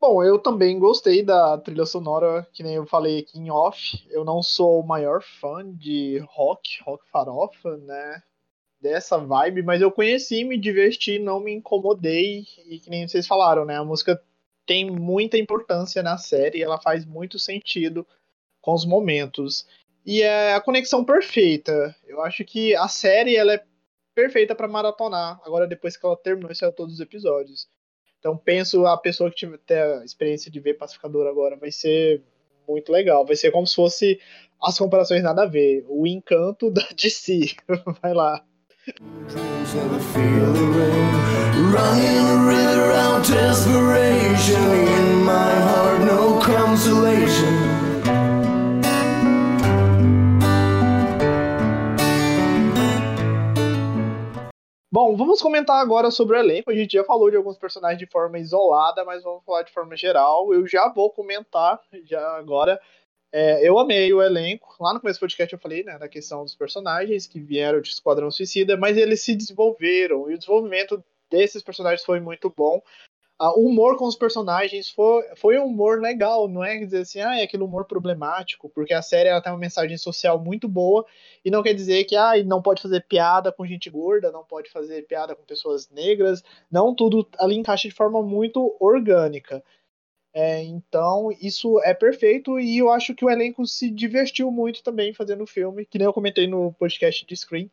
Bom, eu também gostei da trilha sonora, que nem eu falei aqui em off. Eu não sou o maior fã de rock, rock farofa, né? Dessa vibe, mas eu conheci, me diverti, não me incomodei. E que nem vocês falaram, né? A música tem muita importância na série, ela faz muito sentido com os momentos. E é a conexão perfeita. Eu acho que a série ela é perfeita para maratonar, agora depois que ela terminou e saiu todos os episódios. Então penso a pessoa que tiver a experiência de ver Pacificador agora vai ser muito legal. Vai ser como se fosse as comparações nada a ver. O encanto da DC. vai lá. Running Bom, vamos comentar agora sobre o elenco. A gente já falou de alguns personagens de forma isolada, mas vamos falar de forma geral. Eu já vou comentar já agora. É, eu amei o elenco. Lá no começo do podcast eu falei né, da questão dos personagens que vieram de Esquadrão Suicida, mas eles se desenvolveram e o desenvolvimento desses personagens foi muito bom o humor com os personagens foi, foi um humor legal, não é dizer assim, ah, é aquele humor problemático, porque a série ela tem uma mensagem social muito boa e não quer dizer que ah, não pode fazer piada com gente gorda, não pode fazer piada com pessoas negras, não tudo ali encaixa de forma muito orgânica. É, então, isso é perfeito e eu acho que o elenco se divertiu muito também fazendo o filme, que nem eu comentei no podcast de Screen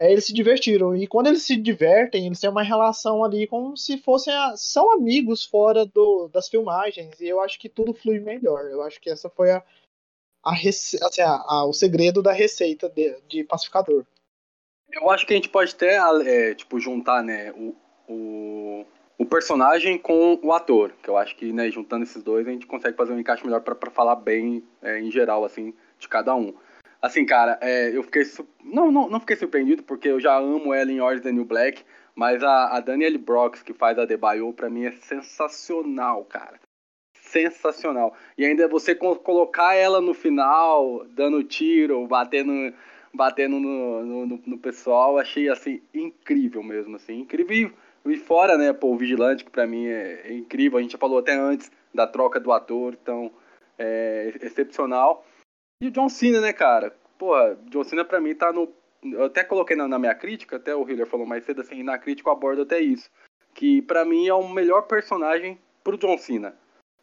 é, eles se divertiram. E quando eles se divertem, eles têm uma relação ali como se fossem. A, são amigos fora do, das filmagens. E eu acho que tudo flui melhor. Eu acho que essa foi a, a, assim, a o segredo da receita de, de, pacificador. Eu acho que a gente pode até é, tipo, juntar né, o, o, o, personagem com o ator. Que eu acho que né, juntando esses dois a gente consegue fazer um encaixe melhor para falar bem é, em geral assim de cada um. Assim, cara, é, eu fiquei. Su... Não, não, não fiquei surpreendido, porque eu já amo ela em Orange the New Black. Mas a, a Danielle Brooks, que faz a Debaio, pra mim é sensacional, cara. Sensacional. E ainda você colocar ela no final, dando tiro, batendo, batendo no, no, no pessoal, achei assim, incrível mesmo, assim, incrível. E fora, né, pô, o Vigilante, que pra mim é, é incrível, a gente já falou até antes da troca do ator, então é excepcional. E o John Cena, né, cara? Pô, John Cena pra mim tá no eu até coloquei na, na, minha crítica, até o Hiller falou mais cedo, assim, na crítica eu abordo até isso. Que para mim é o melhor personagem pro John Cena,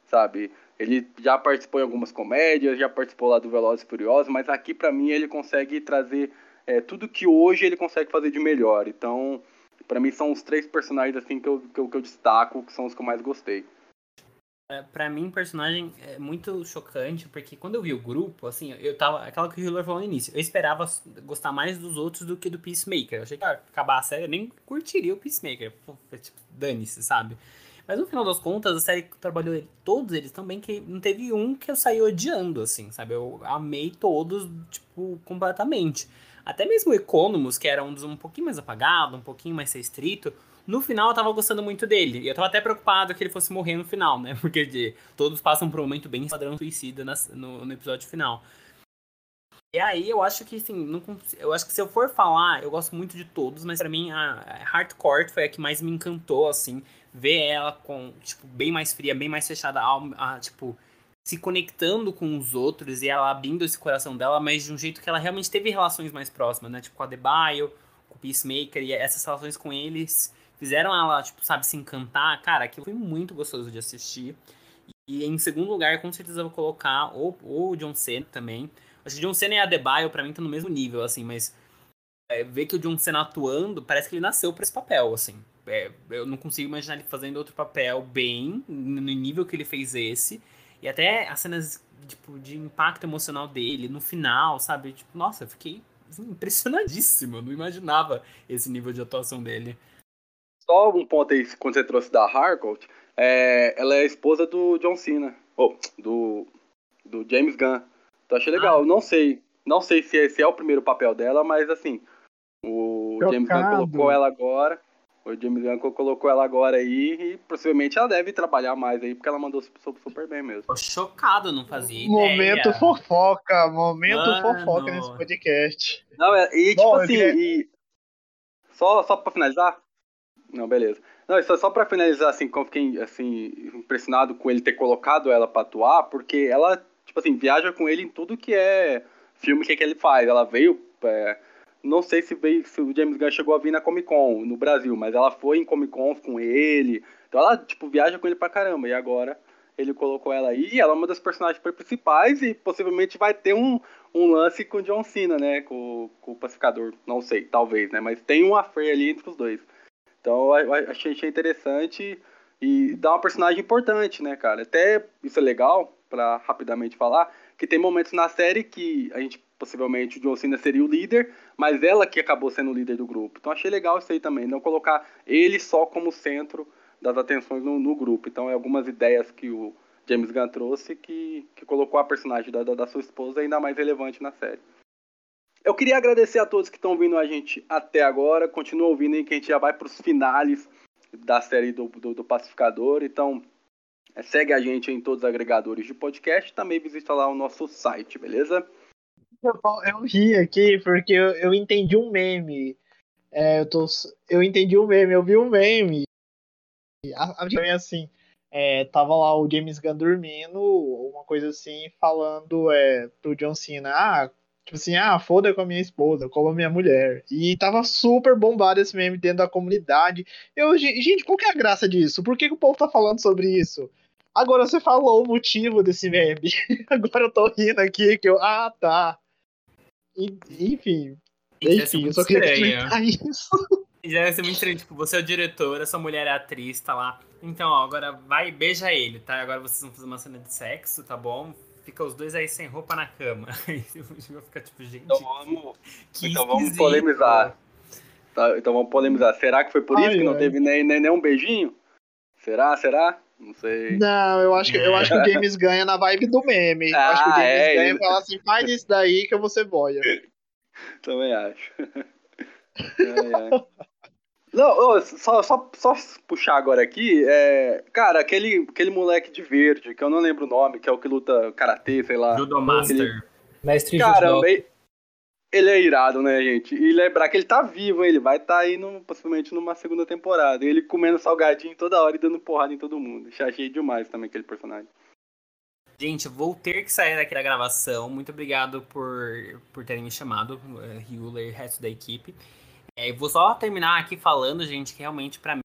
sabe? Ele já participou em algumas comédias, já participou lá do Velozes e Furiosos, mas aqui para mim ele consegue trazer é, tudo que hoje ele consegue fazer de melhor. Então, para mim são os três personagens assim que eu, que eu, que eu destaco, que são os que eu mais gostei. É, pra mim, personagem é muito chocante, porque quando eu vi o grupo, assim, eu tava. Aquela que o Hiller falou no início, eu esperava gostar mais dos outros do que do Peacemaker. Eu achei que ia acabar a série, eu nem curtiria o Peacemaker. Pô, tipo, dane-se, sabe? Mas no final das contas, a série trabalhou todos eles também, que não teve um que eu saí odiando, assim, sabe? Eu amei todos, tipo, completamente. Até mesmo o Economus, que era um dos um pouquinho mais apagado, um pouquinho mais restrito, no final eu tava gostando muito dele. E eu tava até preocupado que ele fosse morrer no final, né? Porque de, todos passam por um momento bem padrão suicida no, no episódio final. E aí eu acho que, assim, não, eu acho que se eu for falar, eu gosto muito de todos, mas para mim a, Hardcore foi a que mais me encantou, assim. Ver ela com, tipo, bem mais fria, bem mais fechada, a, a, tipo, se conectando com os outros e ela abrindo esse coração dela, mas de um jeito que ela realmente teve relações mais próximas, né? Tipo, com a Debaio, com o Peacemaker, e essas relações com eles fizeram ela, tipo, sabe, se encantar. Cara, aquilo foi muito gostoso de assistir. E em segundo lugar, com certeza vou colocar o, o John Cena também. Acho que John Cena e a Adebayo, pra mim, estão no mesmo nível, assim, mas é, ver que o John Cena atuando, parece que ele nasceu para esse papel, assim. É, eu não consigo imaginar ele fazendo outro papel bem, no nível que ele fez esse. E até as cenas, tipo, de impacto emocional dele, no final, sabe? Tipo, nossa, eu fiquei assim, impressionadíssimo. Eu não imaginava esse nível de atuação dele. Só um ponto aí, quando você trouxe da Harcourt, é, ela é a esposa do John Cena, ou oh, do, do James Gunn. Então achei legal. Ah. Não sei, não sei se esse é o primeiro papel dela, mas assim, o Chocado. James Gunn colocou ela agora. O James Gunn colocou ela agora aí e possivelmente ela deve trabalhar mais aí, porque ela mandou super bem mesmo. Tô chocado, não fazia Momento ideia. fofoca, momento Mano. fofoca nesse podcast. Não, é, e tipo Bom, assim, queria... e... Só, só pra finalizar, não, beleza. Não, é só para finalizar, assim, como fiquei, assim, impressionado com ele ter colocado ela pra atuar, porque ela, tipo assim, viaja com ele em tudo que é filme que, que ele faz. Ela veio, é, não sei se veio, se o James Gunn chegou a vir na Comic Con no Brasil, mas ela foi em Comic Con com ele. Então ela, tipo, viaja com ele pra caramba. E agora ele colocou ela aí, e ela é uma das personagens principais e possivelmente vai ter um, um lance com o John Cena, né, com, com o Pacificador. Não sei, talvez, né, mas tem um affair ali entre os dois. Então achei, achei interessante e dá uma personagem importante, né, cara? Até isso é legal, para rapidamente falar, que tem momentos na série que a gente possivelmente o John Cena seria o líder, mas ela que acabou sendo o líder do grupo. Então achei legal isso aí também, não colocar ele só como centro das atenções no, no grupo. Então é algumas ideias que o James Gunn trouxe que, que colocou a personagem da, da sua esposa ainda mais relevante na série. Eu queria agradecer a todos que estão ouvindo a gente até agora. Continua ouvindo aí que a gente já vai para os finales da série do, do, do Pacificador. Então, é, segue a gente em todos os agregadores de podcast. Também visita lá o nosso site, beleza? Eu, eu ri aqui porque eu, eu entendi um meme. É, eu, tô, eu entendi um meme, eu vi um meme. A, a, assim, é, tava lá o James Gunn dormindo, uma coisa assim, falando é, pro John Cena, ah, Tipo assim, ah, foda com a minha esposa, como a minha mulher. E tava super bombado esse meme dentro da comunidade. Eu, gente, qual que é a graça disso? Por que, que o povo tá falando sobre isso? Agora você falou o motivo desse meme. Agora eu tô rindo aqui que eu. Ah, tá. E, enfim. Enfim, eu só queria comentar isso. Deve ser muito estranho, tipo, você é o diretor, essa mulher é atriz, tá lá. Então, ó, agora vai beija ele, tá? Agora vocês vão fazer uma cena de sexo, tá bom? Fica os dois aí sem roupa na cama. Aí fica tipo, gente. Então vamos, então vamos polemizar. Tá, então vamos polemizar. Será que foi por ai, isso que não ai. teve nem, nem, nem um beijinho? Será? Será? Não sei. Não, eu acho que, eu acho que o James ganha na vibe do meme. eu acho que o Ah, James é, ganha e fala assim: faz isso daí que eu vou ser boia. Também acho. Ai, ai. Não, só, só, só puxar agora aqui, é, cara, aquele, aquele moleque de verde, que eu não lembro o nome, que é o que luta karatê, sei lá. Judo Master. Mestre Judô. Caramba, ele, ele é irado, né, gente? E lembrar que ele tá vivo, hein? ele vai estar tá aí no, possivelmente numa segunda temporada. Ele comendo salgadinho toda hora e dando porrada em todo mundo. Achei demais também aquele personagem. Gente, vou ter que sair daqui da gravação. Muito obrigado por, por terem me chamado, uh, Hewler e o resto da equipe. É, vou só terminar aqui falando, gente, que realmente pra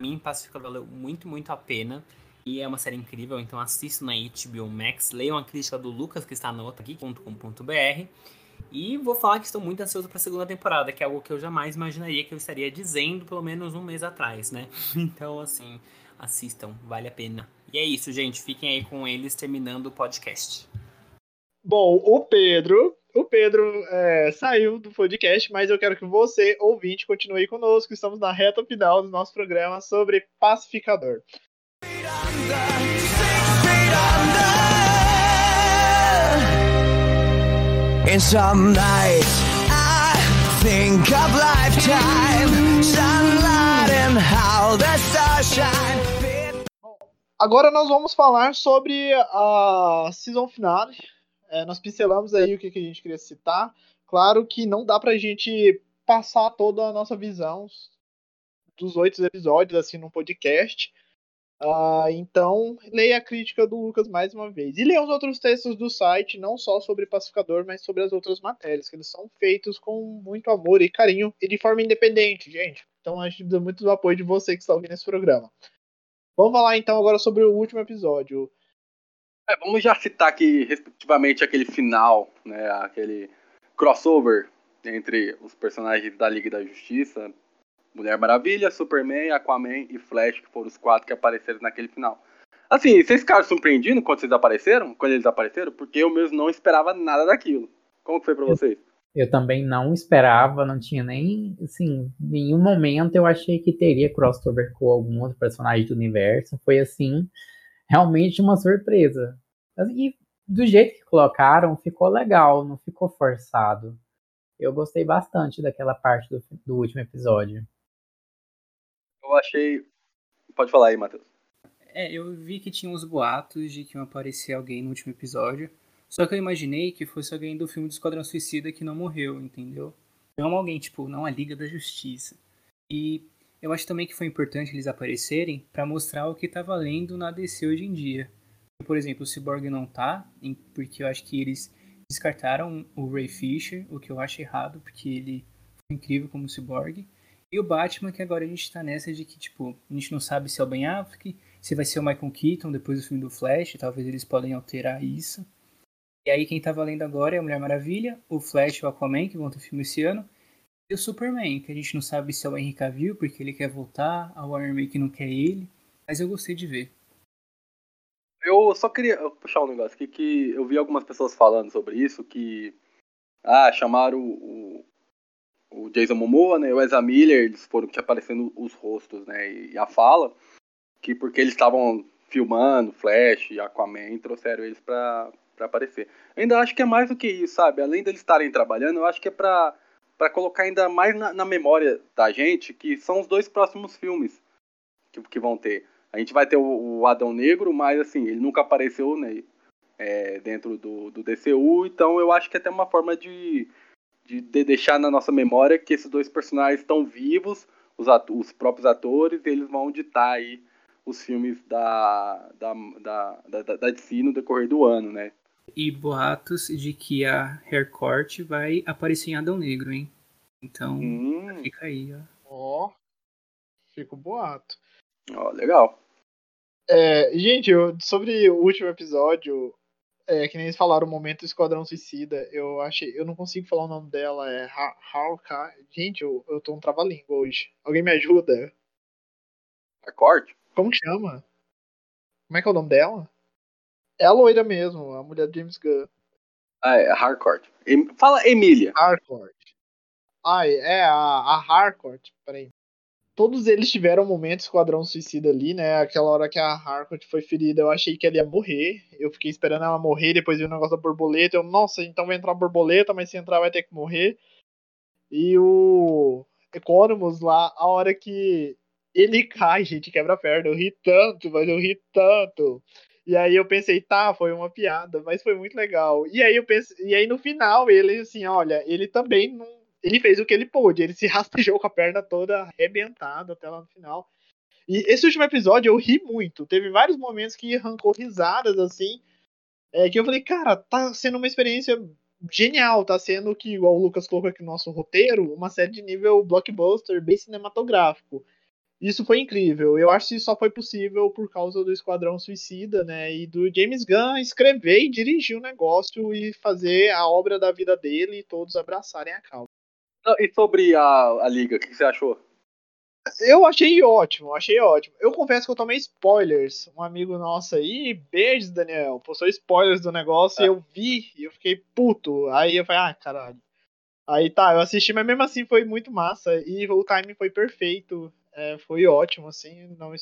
mim Pacificador valeu muito, muito a pena. E é uma série incrível, então assistam na HBO Max. Leiam a crítica do Lucas, que está na outra aqui.com.br. E vou falar que estou muito ansioso para a segunda temporada, que é algo que eu jamais imaginaria que eu estaria dizendo pelo menos um mês atrás, né? Então, assim, assistam, vale a pena. E é isso, gente. Fiquem aí com eles terminando o podcast. Bom, o Pedro. O Pedro é, saiu do podcast, mas eu quero que você, ouvinte, continue conosco. Estamos na reta final do nosso programa sobre pacificador. In some nights, I think of lifetime, sunlight and how the stars shine. Agora nós vamos falar sobre a season finale. É, nós pincelamos aí o que, que a gente queria citar. Claro que não dá pra gente passar toda a nossa visão dos oito episódios assim num podcast. Ah, então, leia a crítica do Lucas mais uma vez. E leia os outros textos do site, não só sobre Pacificador, mas sobre as outras matérias, que eles são feitos com muito amor e carinho e de forma independente, gente. Então a gente precisa muito do apoio de você que está ouvindo esse programa. Vamos falar então agora sobre o último episódio. É, vamos já citar aqui, respectivamente, aquele final, né? Aquele crossover entre os personagens da Liga da Justiça, Mulher Maravilha, Superman, Aquaman e Flash, que foram os quatro que apareceram naquele final. Assim, vocês ficaram surpreendidos quando vocês apareceram? Quando eles apareceram? Porque eu mesmo não esperava nada daquilo. Como que foi pra vocês? Eu também não esperava, não tinha nem, assim, nenhum momento eu achei que teria crossover com algum outro personagem do universo. Foi, assim, realmente uma surpresa. E do jeito que colocaram, ficou legal, não ficou forçado. Eu gostei bastante daquela parte do, do último episódio. Eu achei. Pode falar aí, Matheus. É, eu vi que tinha uns boatos de que ia aparecer alguém no último episódio. Só que eu imaginei que fosse alguém do filme do Esquadrão Suicida que não morreu, entendeu? Não alguém, tipo, não a Liga da Justiça. E eu acho também que foi importante eles aparecerem para mostrar o que tá valendo na DC hoje em dia. Por exemplo, o Cyborg não tá, porque eu acho que eles descartaram o Ray Fisher, o que eu acho errado, porque ele foi incrível como Cyborg. E o Batman, que agora a gente tá nessa de que, tipo, a gente não sabe se é o Ben Affleck, se vai ser o Michael Keaton depois do filme do Flash, talvez eles podem alterar isso. E aí quem tá valendo agora é a Mulher Maravilha, o Flash e o Aquaman, que vão ter filme esse ano, e o Superman, que a gente não sabe se é o Henry Cavill, porque ele quer voltar, a Warner que não quer ele, mas eu gostei de ver. Eu só queria puxar um negócio aqui que eu vi algumas pessoas falando sobre isso, que ah, chamaram o, o Jason Momoa, né, o Ezra Miller, eles foram que aparecendo os rostos, né, e a fala, que porque eles estavam filmando Flash e Aquaman, trouxeram eles pra, pra aparecer. Eu ainda acho que é mais do que isso, sabe? Além deles estarem trabalhando, eu acho que é pra, pra colocar ainda mais na, na memória da gente, que são os dois próximos filmes que, que vão ter. A gente vai ter o, o Adão Negro, mas assim, ele nunca apareceu né, é, dentro do, do DCU, então eu acho que é até uma forma de, de, de deixar na nossa memória que esses dois personagens estão vivos, os, os próprios atores, e eles vão ditar aí os filmes da, da, da, da, da DC no decorrer do ano, né? E boatos de que a Haircourt vai aparecer em Adão Negro, hein? Então, hum. fica aí, ó. Ó, fica o boato. Ó, legal. É, gente, eu, sobre o último episódio, é, que nem eles falaram, o momento Esquadrão Suicida, eu achei, eu não consigo falar o nome dela, é Hawkeye. Gente, eu, eu tô um trava-língua hoje. Alguém me ajuda? Haircourt? Como que chama? Como é que é o nome dela? É a loira mesmo, a mulher do James Gunn. Ah, é Harcourt. Fala Emília. Harcourt. Ai, é a, a Harcourt, peraí. todos eles tiveram momentos Esquadrão Suicida ali, né? Aquela hora que a Harcourt foi ferida, eu achei que ela ia morrer. Eu fiquei esperando ela morrer, depois vi o negócio da borboleta. Eu, nossa, então vai entrar a borboleta, mas se entrar vai ter que morrer. E o Economus lá, a hora que ele cai, gente, quebra a perna. Eu ri tanto, mas eu ri tanto. E aí eu pensei, tá, foi uma piada, mas foi muito legal. E aí eu pensei, e aí no final ele assim, olha, ele também não, ele fez o que ele pôde, ele se rastejou com a perna toda arrebentada até lá no final. E esse último episódio eu ri muito. Teve vários momentos que arrancou risadas assim, é, que eu falei, cara, tá sendo uma experiência genial, tá sendo que, igual o Lucas colocou aqui no nosso roteiro, uma série de nível blockbuster, bem cinematográfico. Isso foi incrível. Eu acho que só foi possível por causa do Esquadrão Suicida, né? E do James Gunn escrever e dirigir o negócio e fazer a obra da vida dele e todos abraçarem a causa. E sobre a, a Liga, o que você achou? Eu achei ótimo, achei ótimo. Eu confesso que eu tomei spoilers. Um amigo nosso aí, beijos, Daniel, postou spoilers do negócio e eu vi e eu fiquei puto. Aí eu falei, ah, caralho. Aí tá, eu assisti, mas mesmo assim foi muito massa. E o timing foi perfeito. É, foi ótimo, assim. Não...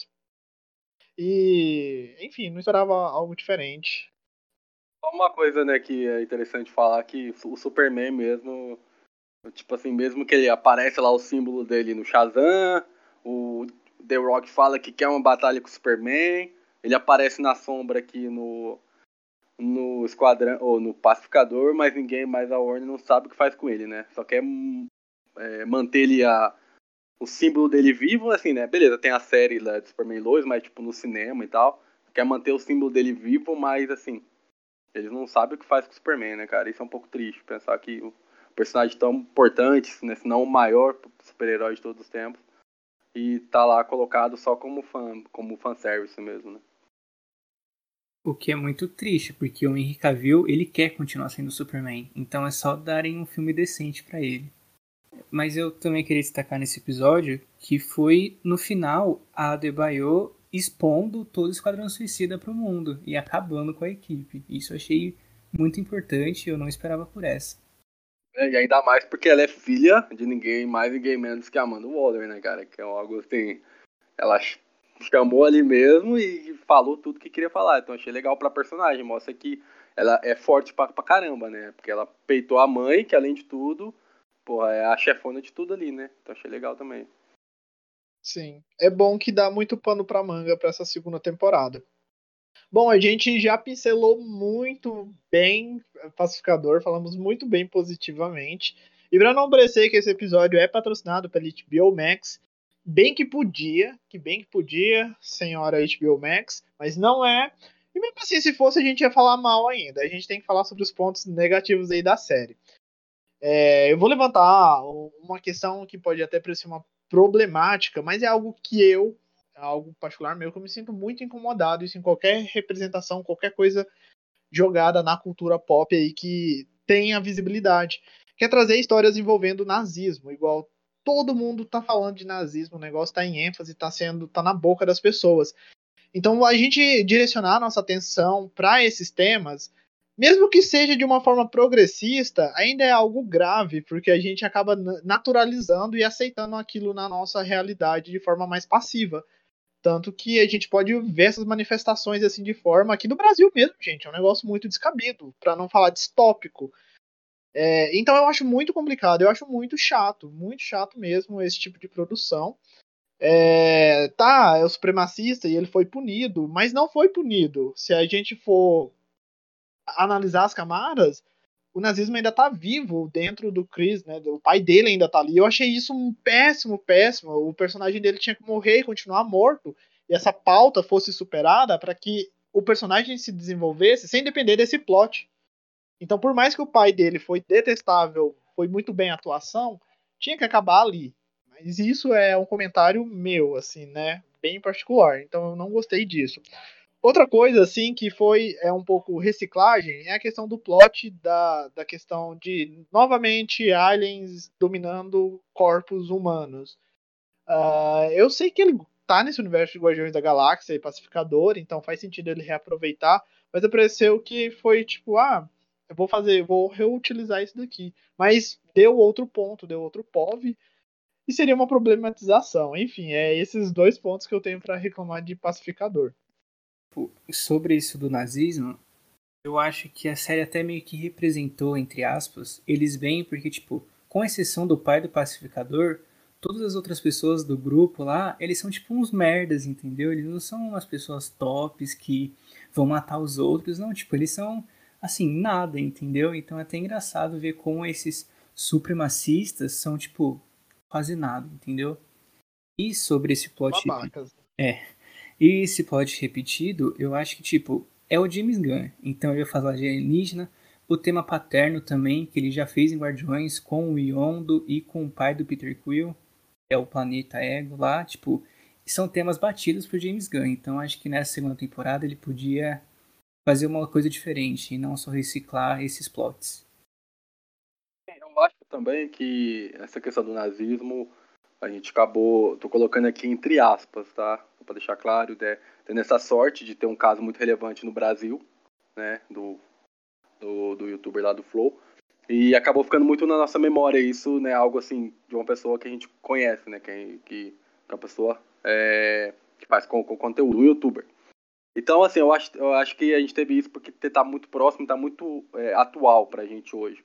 E, enfim, não esperava algo diferente. Só uma coisa, né, que é interessante falar, que o Superman mesmo, tipo assim, mesmo que ele aparece lá o símbolo dele no Shazam, o The Rock fala que quer uma batalha com o Superman, ele aparece na sombra aqui no no Esquadrão, ou no Pacificador, mas ninguém mais a Warner não sabe o que faz com ele, né? Só quer é, manter ele a, o símbolo dele vivo, assim, né? Beleza, tem a série lá de Superman Lois, mas tipo no cinema e tal. Quer manter o símbolo dele vivo, mas assim, eles não sabem o que faz com o Superman, né, cara? Isso é um pouco triste, pensar que o personagem tão importante, né, se não o maior super-herói de todos os tempos, e tá lá colocado só como fã, como fanservice mesmo, né? O que é muito triste, porque o Henry Cavill, ele quer continuar sendo Superman, então é só darem um filme decente para ele. Mas eu também queria destacar nesse episódio que foi no final a Adebayo expondo todo o Esquadrão Suicida para o mundo e acabando com a equipe. Isso eu achei muito importante, eu não esperava por essa. É, e ainda mais porque ela é filha de ninguém mais, ninguém menos que Amanda Waller, né, cara? Que é algo assim. Ela chamou ali mesmo e falou tudo que queria falar. Então achei legal pra personagem. Mostra que ela é forte pra, pra caramba, né? Porque ela peitou a mãe, que além de tudo, porra, é a chefona de tudo ali, né? Então achei legal também. Sim. É bom que dá muito pano pra manga pra essa segunda temporada. Bom, a gente já pincelou muito bem Pacificador, falamos muito bem positivamente. E para não parecer que esse episódio é patrocinado pela HBO Max, bem que podia, que bem que podia, senhora HBO Max, mas não é. E mesmo assim, se fosse, a gente ia falar mal ainda. A gente tem que falar sobre os pontos negativos aí da série. É, eu vou levantar uma questão que pode até parecer uma problemática, mas é algo que eu, é algo particular meu, que eu me sinto muito incomodado isso em qualquer representação, qualquer coisa jogada na cultura pop aí que tenha visibilidade. Quer trazer histórias envolvendo nazismo, igual todo mundo tá falando de nazismo, o negócio tá em ênfase, tá sendo, tá na boca das pessoas. Então a gente direcionar nossa atenção para esses temas mesmo que seja de uma forma progressista, ainda é algo grave, porque a gente acaba naturalizando e aceitando aquilo na nossa realidade de forma mais passiva. Tanto que a gente pode ver essas manifestações assim de forma aqui no Brasil mesmo, gente. É um negócio muito descabido, para não falar distópico. É, então eu acho muito complicado, eu acho muito chato, muito chato mesmo esse tipo de produção. É, tá, é o supremacista e ele foi punido, mas não foi punido. Se a gente for analisar as camadas, o nazismo ainda tá vivo dentro do Chris, né? O pai dele ainda tá ali. Eu achei isso um péssimo, péssimo. O personagem dele tinha que morrer e continuar morto. E essa pauta fosse superada para que o personagem se desenvolvesse sem depender desse plot. Então, por mais que o pai dele foi detestável, foi muito bem a atuação, tinha que acabar ali. Mas isso é um comentário meu, assim, né? Bem particular. Então eu não gostei disso. Outra coisa, assim, que foi é um pouco reciclagem é a questão do plot da, da questão de, novamente, aliens dominando corpos humanos. Uh, eu sei que ele tá nesse universo de Guardiões da Galáxia e Pacificador, então faz sentido ele reaproveitar, mas apareceu que foi tipo, ah, eu vou fazer, vou reutilizar isso daqui. Mas deu outro ponto, deu outro POV, e seria uma problematização. Enfim, é esses dois pontos que eu tenho para reclamar de Pacificador. Sobre isso do nazismo, eu acho que a série até meio que representou, entre aspas, eles bem, porque, tipo, com exceção do pai do pacificador, todas as outras pessoas do grupo lá, eles são tipo uns merdas, entendeu? Eles não são umas pessoas tops que vão matar os outros, não, tipo, eles são assim, nada, entendeu? Então é até engraçado ver como esses supremacistas são tipo quase nada, entendeu? E sobre esse plot Babacas. é. E esse plot repetido, eu acho que tipo é o James Gunn. Então ele vai falar de alienígena, o tema paterno também, que ele já fez em Guardiões com o Yondo e com o pai do Peter Quill, que é o planeta Ego lá, tipo, são temas batidos por James Gunn. Então acho que nessa segunda temporada ele podia fazer uma coisa diferente e não só reciclar esses plots. Eu acho também que essa questão do nazismo a gente acabou, tô colocando aqui entre aspas, tá? Para deixar claro, né? tendo essa sorte de ter um caso muito relevante no Brasil, né? Do, do, do youtuber lá do Flow. E acabou ficando muito na nossa memória isso, né? Algo assim, de uma pessoa que a gente conhece, né? Que, que, que é uma pessoa é, que faz com, com conteúdo, um youtuber. Então, assim, eu acho, eu acho que a gente teve isso porque tá muito próximo, tá muito é, atual pra gente hoje.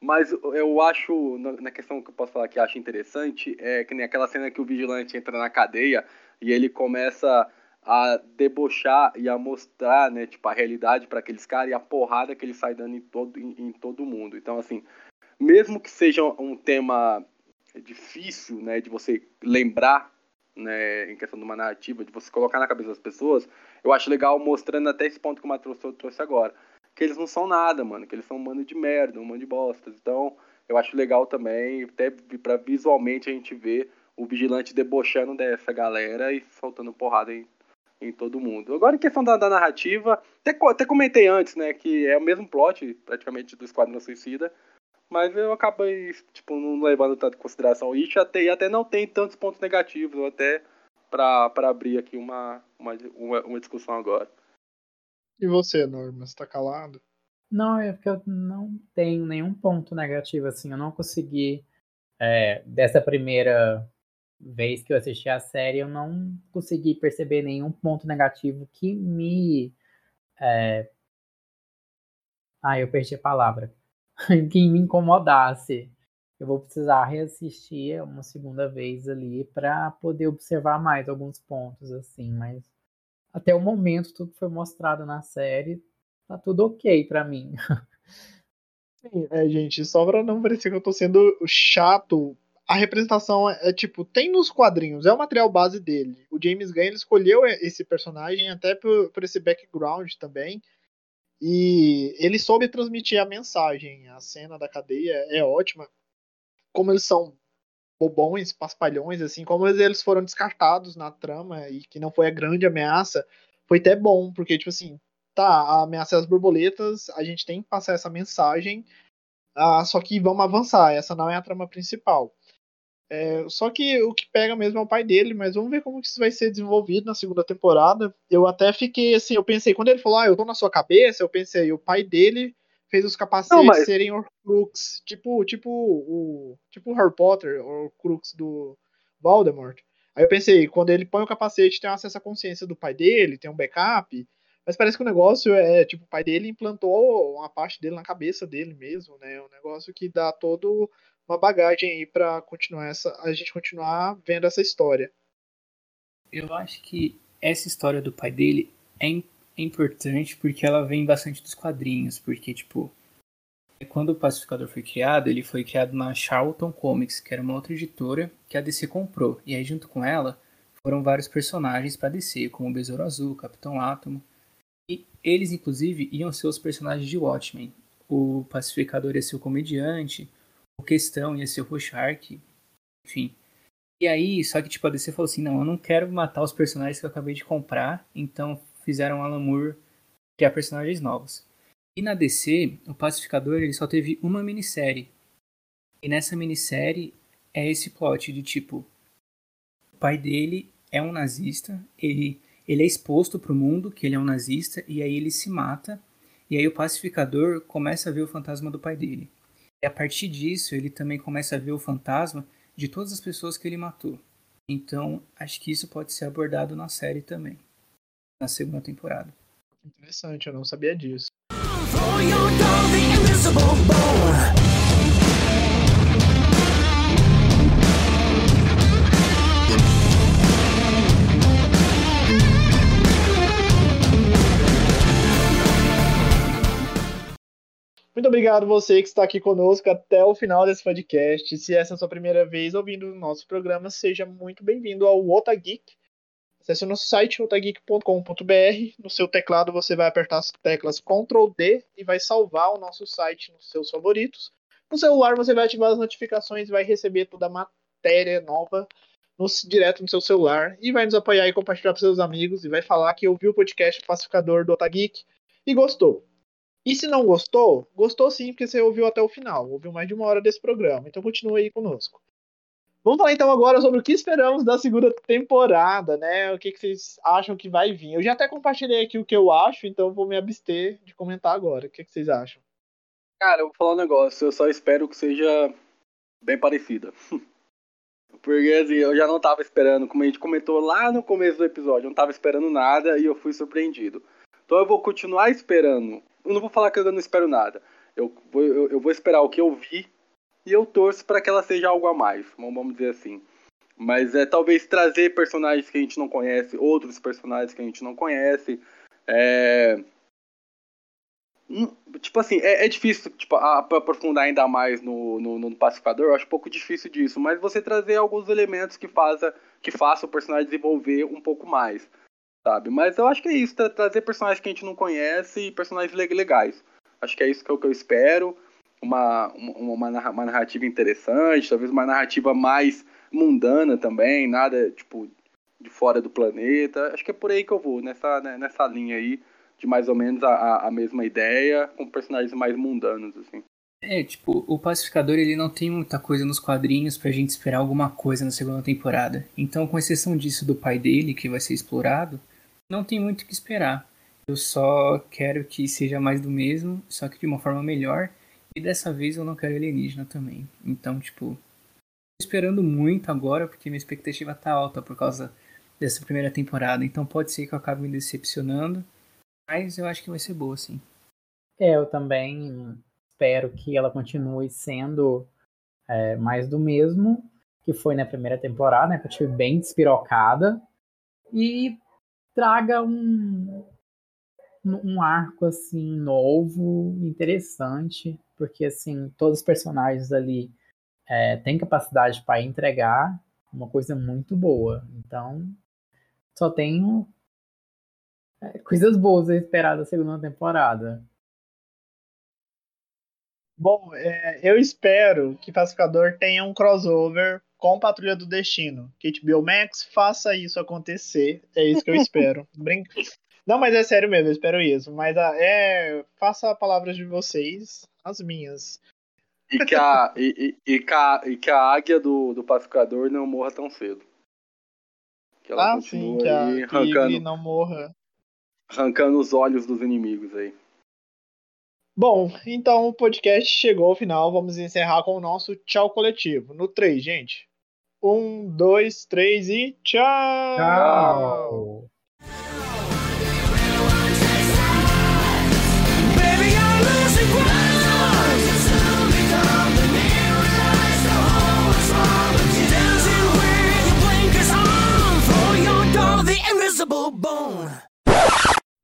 Mas eu acho, na questão que eu posso falar que acho interessante, é que nem aquela cena que o vigilante entra na cadeia e ele começa a debochar e a mostrar, né, tipo, a realidade para aqueles caras e a porrada que ele sai dando em todo, em, em todo mundo. Então, assim, mesmo que seja um tema difícil, né, de você lembrar, né, em questão de uma narrativa, de você colocar na cabeça das pessoas, eu acho legal mostrando até esse ponto que o Matheus trouxe agora. Que eles não são nada, mano. Que eles são um mano de merda, um mano de bostas. Então, eu acho legal também, até pra visualmente a gente ver o vigilante debochando dessa galera e soltando porrada em, em todo mundo. Agora, em questão da, da narrativa, até, até comentei antes, né, que é o mesmo plot, praticamente, do Esquadrão Suicida, mas eu acabei, tipo, não levando tanto em consideração isso, até, e até não tem tantos pontos negativos, até para abrir aqui uma, uma, uma, uma, discussão agora. E você, Norma, você tá calado? Não, é porque eu não tenho nenhum ponto negativo, assim, eu não consegui, é, dessa primeira vez que eu assisti a série, eu não consegui perceber nenhum ponto negativo que me... É... Ah, eu perdi a palavra. que me incomodasse eu vou precisar reassistir uma segunda vez ali para poder observar mais alguns pontos assim, mas até o momento tudo que foi mostrado na série tá tudo ok para mim. Sim, é, gente, só pra não parecer que eu tô sendo chato, a representação é, é, tipo, tem nos quadrinhos, é o material base dele. O James Gunn ele escolheu esse personagem até por, por esse background também. E ele soube transmitir a mensagem. A cena da cadeia é ótima como eles são bobões, paspalhões, assim, como eles foram descartados na trama e que não foi a grande ameaça, foi até bom, porque, tipo assim, tá, a ameaça é as borboletas, a gente tem que passar essa mensagem, ah, só que vamos avançar, essa não é a trama principal. É, só que o que pega mesmo é o pai dele, mas vamos ver como que isso vai ser desenvolvido na segunda temporada. Eu até fiquei assim, eu pensei, quando ele falou, ah, eu tô na sua cabeça, eu pensei, o pai dele fez os capacetes não, mas... serem Horcrux, tipo, tipo o tipo Harry Potter, Horcrux do Voldemort. Aí eu pensei, quando ele põe o capacete, tem acesso à consciência do pai dele, tem um backup. Mas parece que o negócio é, tipo, o pai dele implantou uma parte dele na cabeça dele mesmo, né? Um negócio que dá todo uma bagagem aí para continuar essa, a gente continuar vendo essa história. Eu acho que essa história do pai dele é é importante porque ela vem bastante dos quadrinhos, porque, tipo, quando o Pacificador foi criado, ele foi criado na Charlton Comics, que era uma outra editora que a DC comprou. E aí, junto com ela, foram vários personagens para DC, como o Besouro Azul, Capitão Átomo. E eles, inclusive, iam ser os personagens de Watchmen. O Pacificador ia ser o comediante, o Questão ia ser o Rorschach, enfim. E aí, só que tipo, a DC falou assim, não, eu não quero matar os personagens que eu acabei de comprar, então fizeram Alan Moore criar personagens novos. E na DC, o Pacificador ele só teve uma minissérie. E nessa minissérie é esse plot de tipo: o pai dele é um nazista, ele, ele é exposto para o mundo que ele é um nazista, e aí ele se mata. E aí o pacificador começa a ver o fantasma do pai dele. E a partir disso, ele também começa a ver o fantasma de todas as pessoas que ele matou. Então, acho que isso pode ser abordado na série também, na segunda temporada. Interessante, eu não sabia disso. Muito obrigado você que está aqui conosco até o final desse podcast. Se essa é a sua primeira vez ouvindo o nosso programa, seja muito bem-vindo ao Otageek. Acesse o nosso site otageek.com.br. No seu teclado você vai apertar as teclas Ctrl D e vai salvar o nosso site nos seus favoritos. No celular você vai ativar as notificações e vai receber toda a matéria nova no, direto no seu celular e vai nos apoiar e compartilhar para seus amigos e vai falar que ouviu o podcast Pacificador do Otageek e gostou. E se não gostou, gostou sim, porque você ouviu até o final, ouviu mais de uma hora desse programa. Então continue aí conosco. Vamos falar então agora sobre o que esperamos da segunda temporada, né? O que, que vocês acham que vai vir. Eu já até compartilhei aqui o que eu acho, então vou me abster de comentar agora. O que, que vocês acham? Cara, eu vou falar um negócio, eu só espero que seja bem parecida. Porque assim, eu já não tava esperando, como a gente comentou lá no começo do episódio, eu não tava esperando nada e eu fui surpreendido. Então eu vou continuar esperando eu não vou falar que eu não espero nada. Eu vou, eu, eu vou esperar o que eu vi e eu torço para que ela seja algo a mais, vamos dizer assim. Mas é talvez trazer personagens que a gente não conhece, outros personagens que a gente não conhece. É... Hum, tipo assim, é, é difícil tipo, aprofundar ainda mais no, no, no, pacificador, eu acho um pouco difícil disso, mas você trazer alguns elementos que faça, que faça o personagem desenvolver um pouco mais sabe? Mas eu acho que é isso, tra trazer personagens que a gente não conhece e personagens legais. Acho que é isso que eu, que eu espero. Uma, uma, uma, narrativa interessante, talvez uma narrativa mais mundana também, nada tipo de fora do planeta. Acho que é por aí que eu vou, nessa, né, nessa linha aí, de mais ou menos a, a mesma ideia, com personagens mais mundanos, assim. É, tipo, o Pacificador ele não tem muita coisa nos quadrinhos pra gente esperar alguma coisa na segunda temporada. Então, com exceção disso do pai dele, que vai ser explorado, não tem muito o que esperar. Eu só quero que seja mais do mesmo, só que de uma forma melhor. E dessa vez eu não quero alienígena também. Então, tipo, esperando muito agora, porque minha expectativa tá alta por causa dessa primeira temporada. Então pode ser que eu acabe me decepcionando. Mas eu acho que vai ser boa, sim. É, eu também espero que ela continue sendo é, mais do mesmo que foi na primeira temporada, né? Que eu tive bem despirocada. E traga um, um arco assim novo, interessante, porque assim todos os personagens ali é, têm capacidade para entregar uma coisa muito boa. Então só tenho é, coisas boas a esperar da segunda temporada. Bom, é, eu espero que Pacificador tenha um crossover com Patrulha do Destino. Kate HBO Max faça isso acontecer. É isso que eu espero. Não, mas é sério mesmo, eu espero isso. Mas ah, é. Faça palavras de vocês, as minhas. E que a, e, e, e, que a, e que a águia do, do pacificador não morra tão cedo. Que ela ah, sim, que a arrancando, não morra. Arrancando os olhos dos inimigos aí. Bom, então o podcast chegou ao final. Vamos encerrar com o nosso tchau coletivo. No 3, gente. Um, dois, três e tchau! Tchau!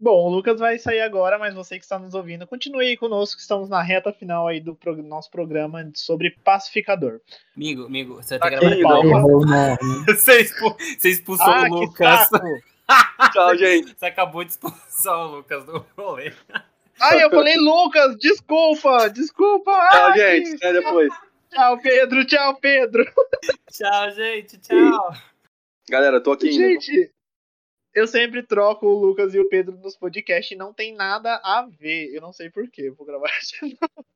Bom, o Lucas vai sair agora, mas você que está nos ouvindo, continue aí conosco, estamos na reta final aí do pro, nosso programa sobre pacificador. Amigo, amigo, você vai ter que gravar você, expu, você expulsou ah, o Lucas. Tchau, gente. Você acabou de expulsar o Lucas do rolê. Ai, eu falei Lucas, desculpa, desculpa. Tchau, Ai. gente, até depois. Tchau, Pedro, tchau, Pedro. Tchau, gente, tchau. Galera, tô aqui Gente, ainda. Eu sempre troco o Lucas e o Pedro nos podcasts e não tem nada a ver. Eu não sei porquê. Vou gravar de novo.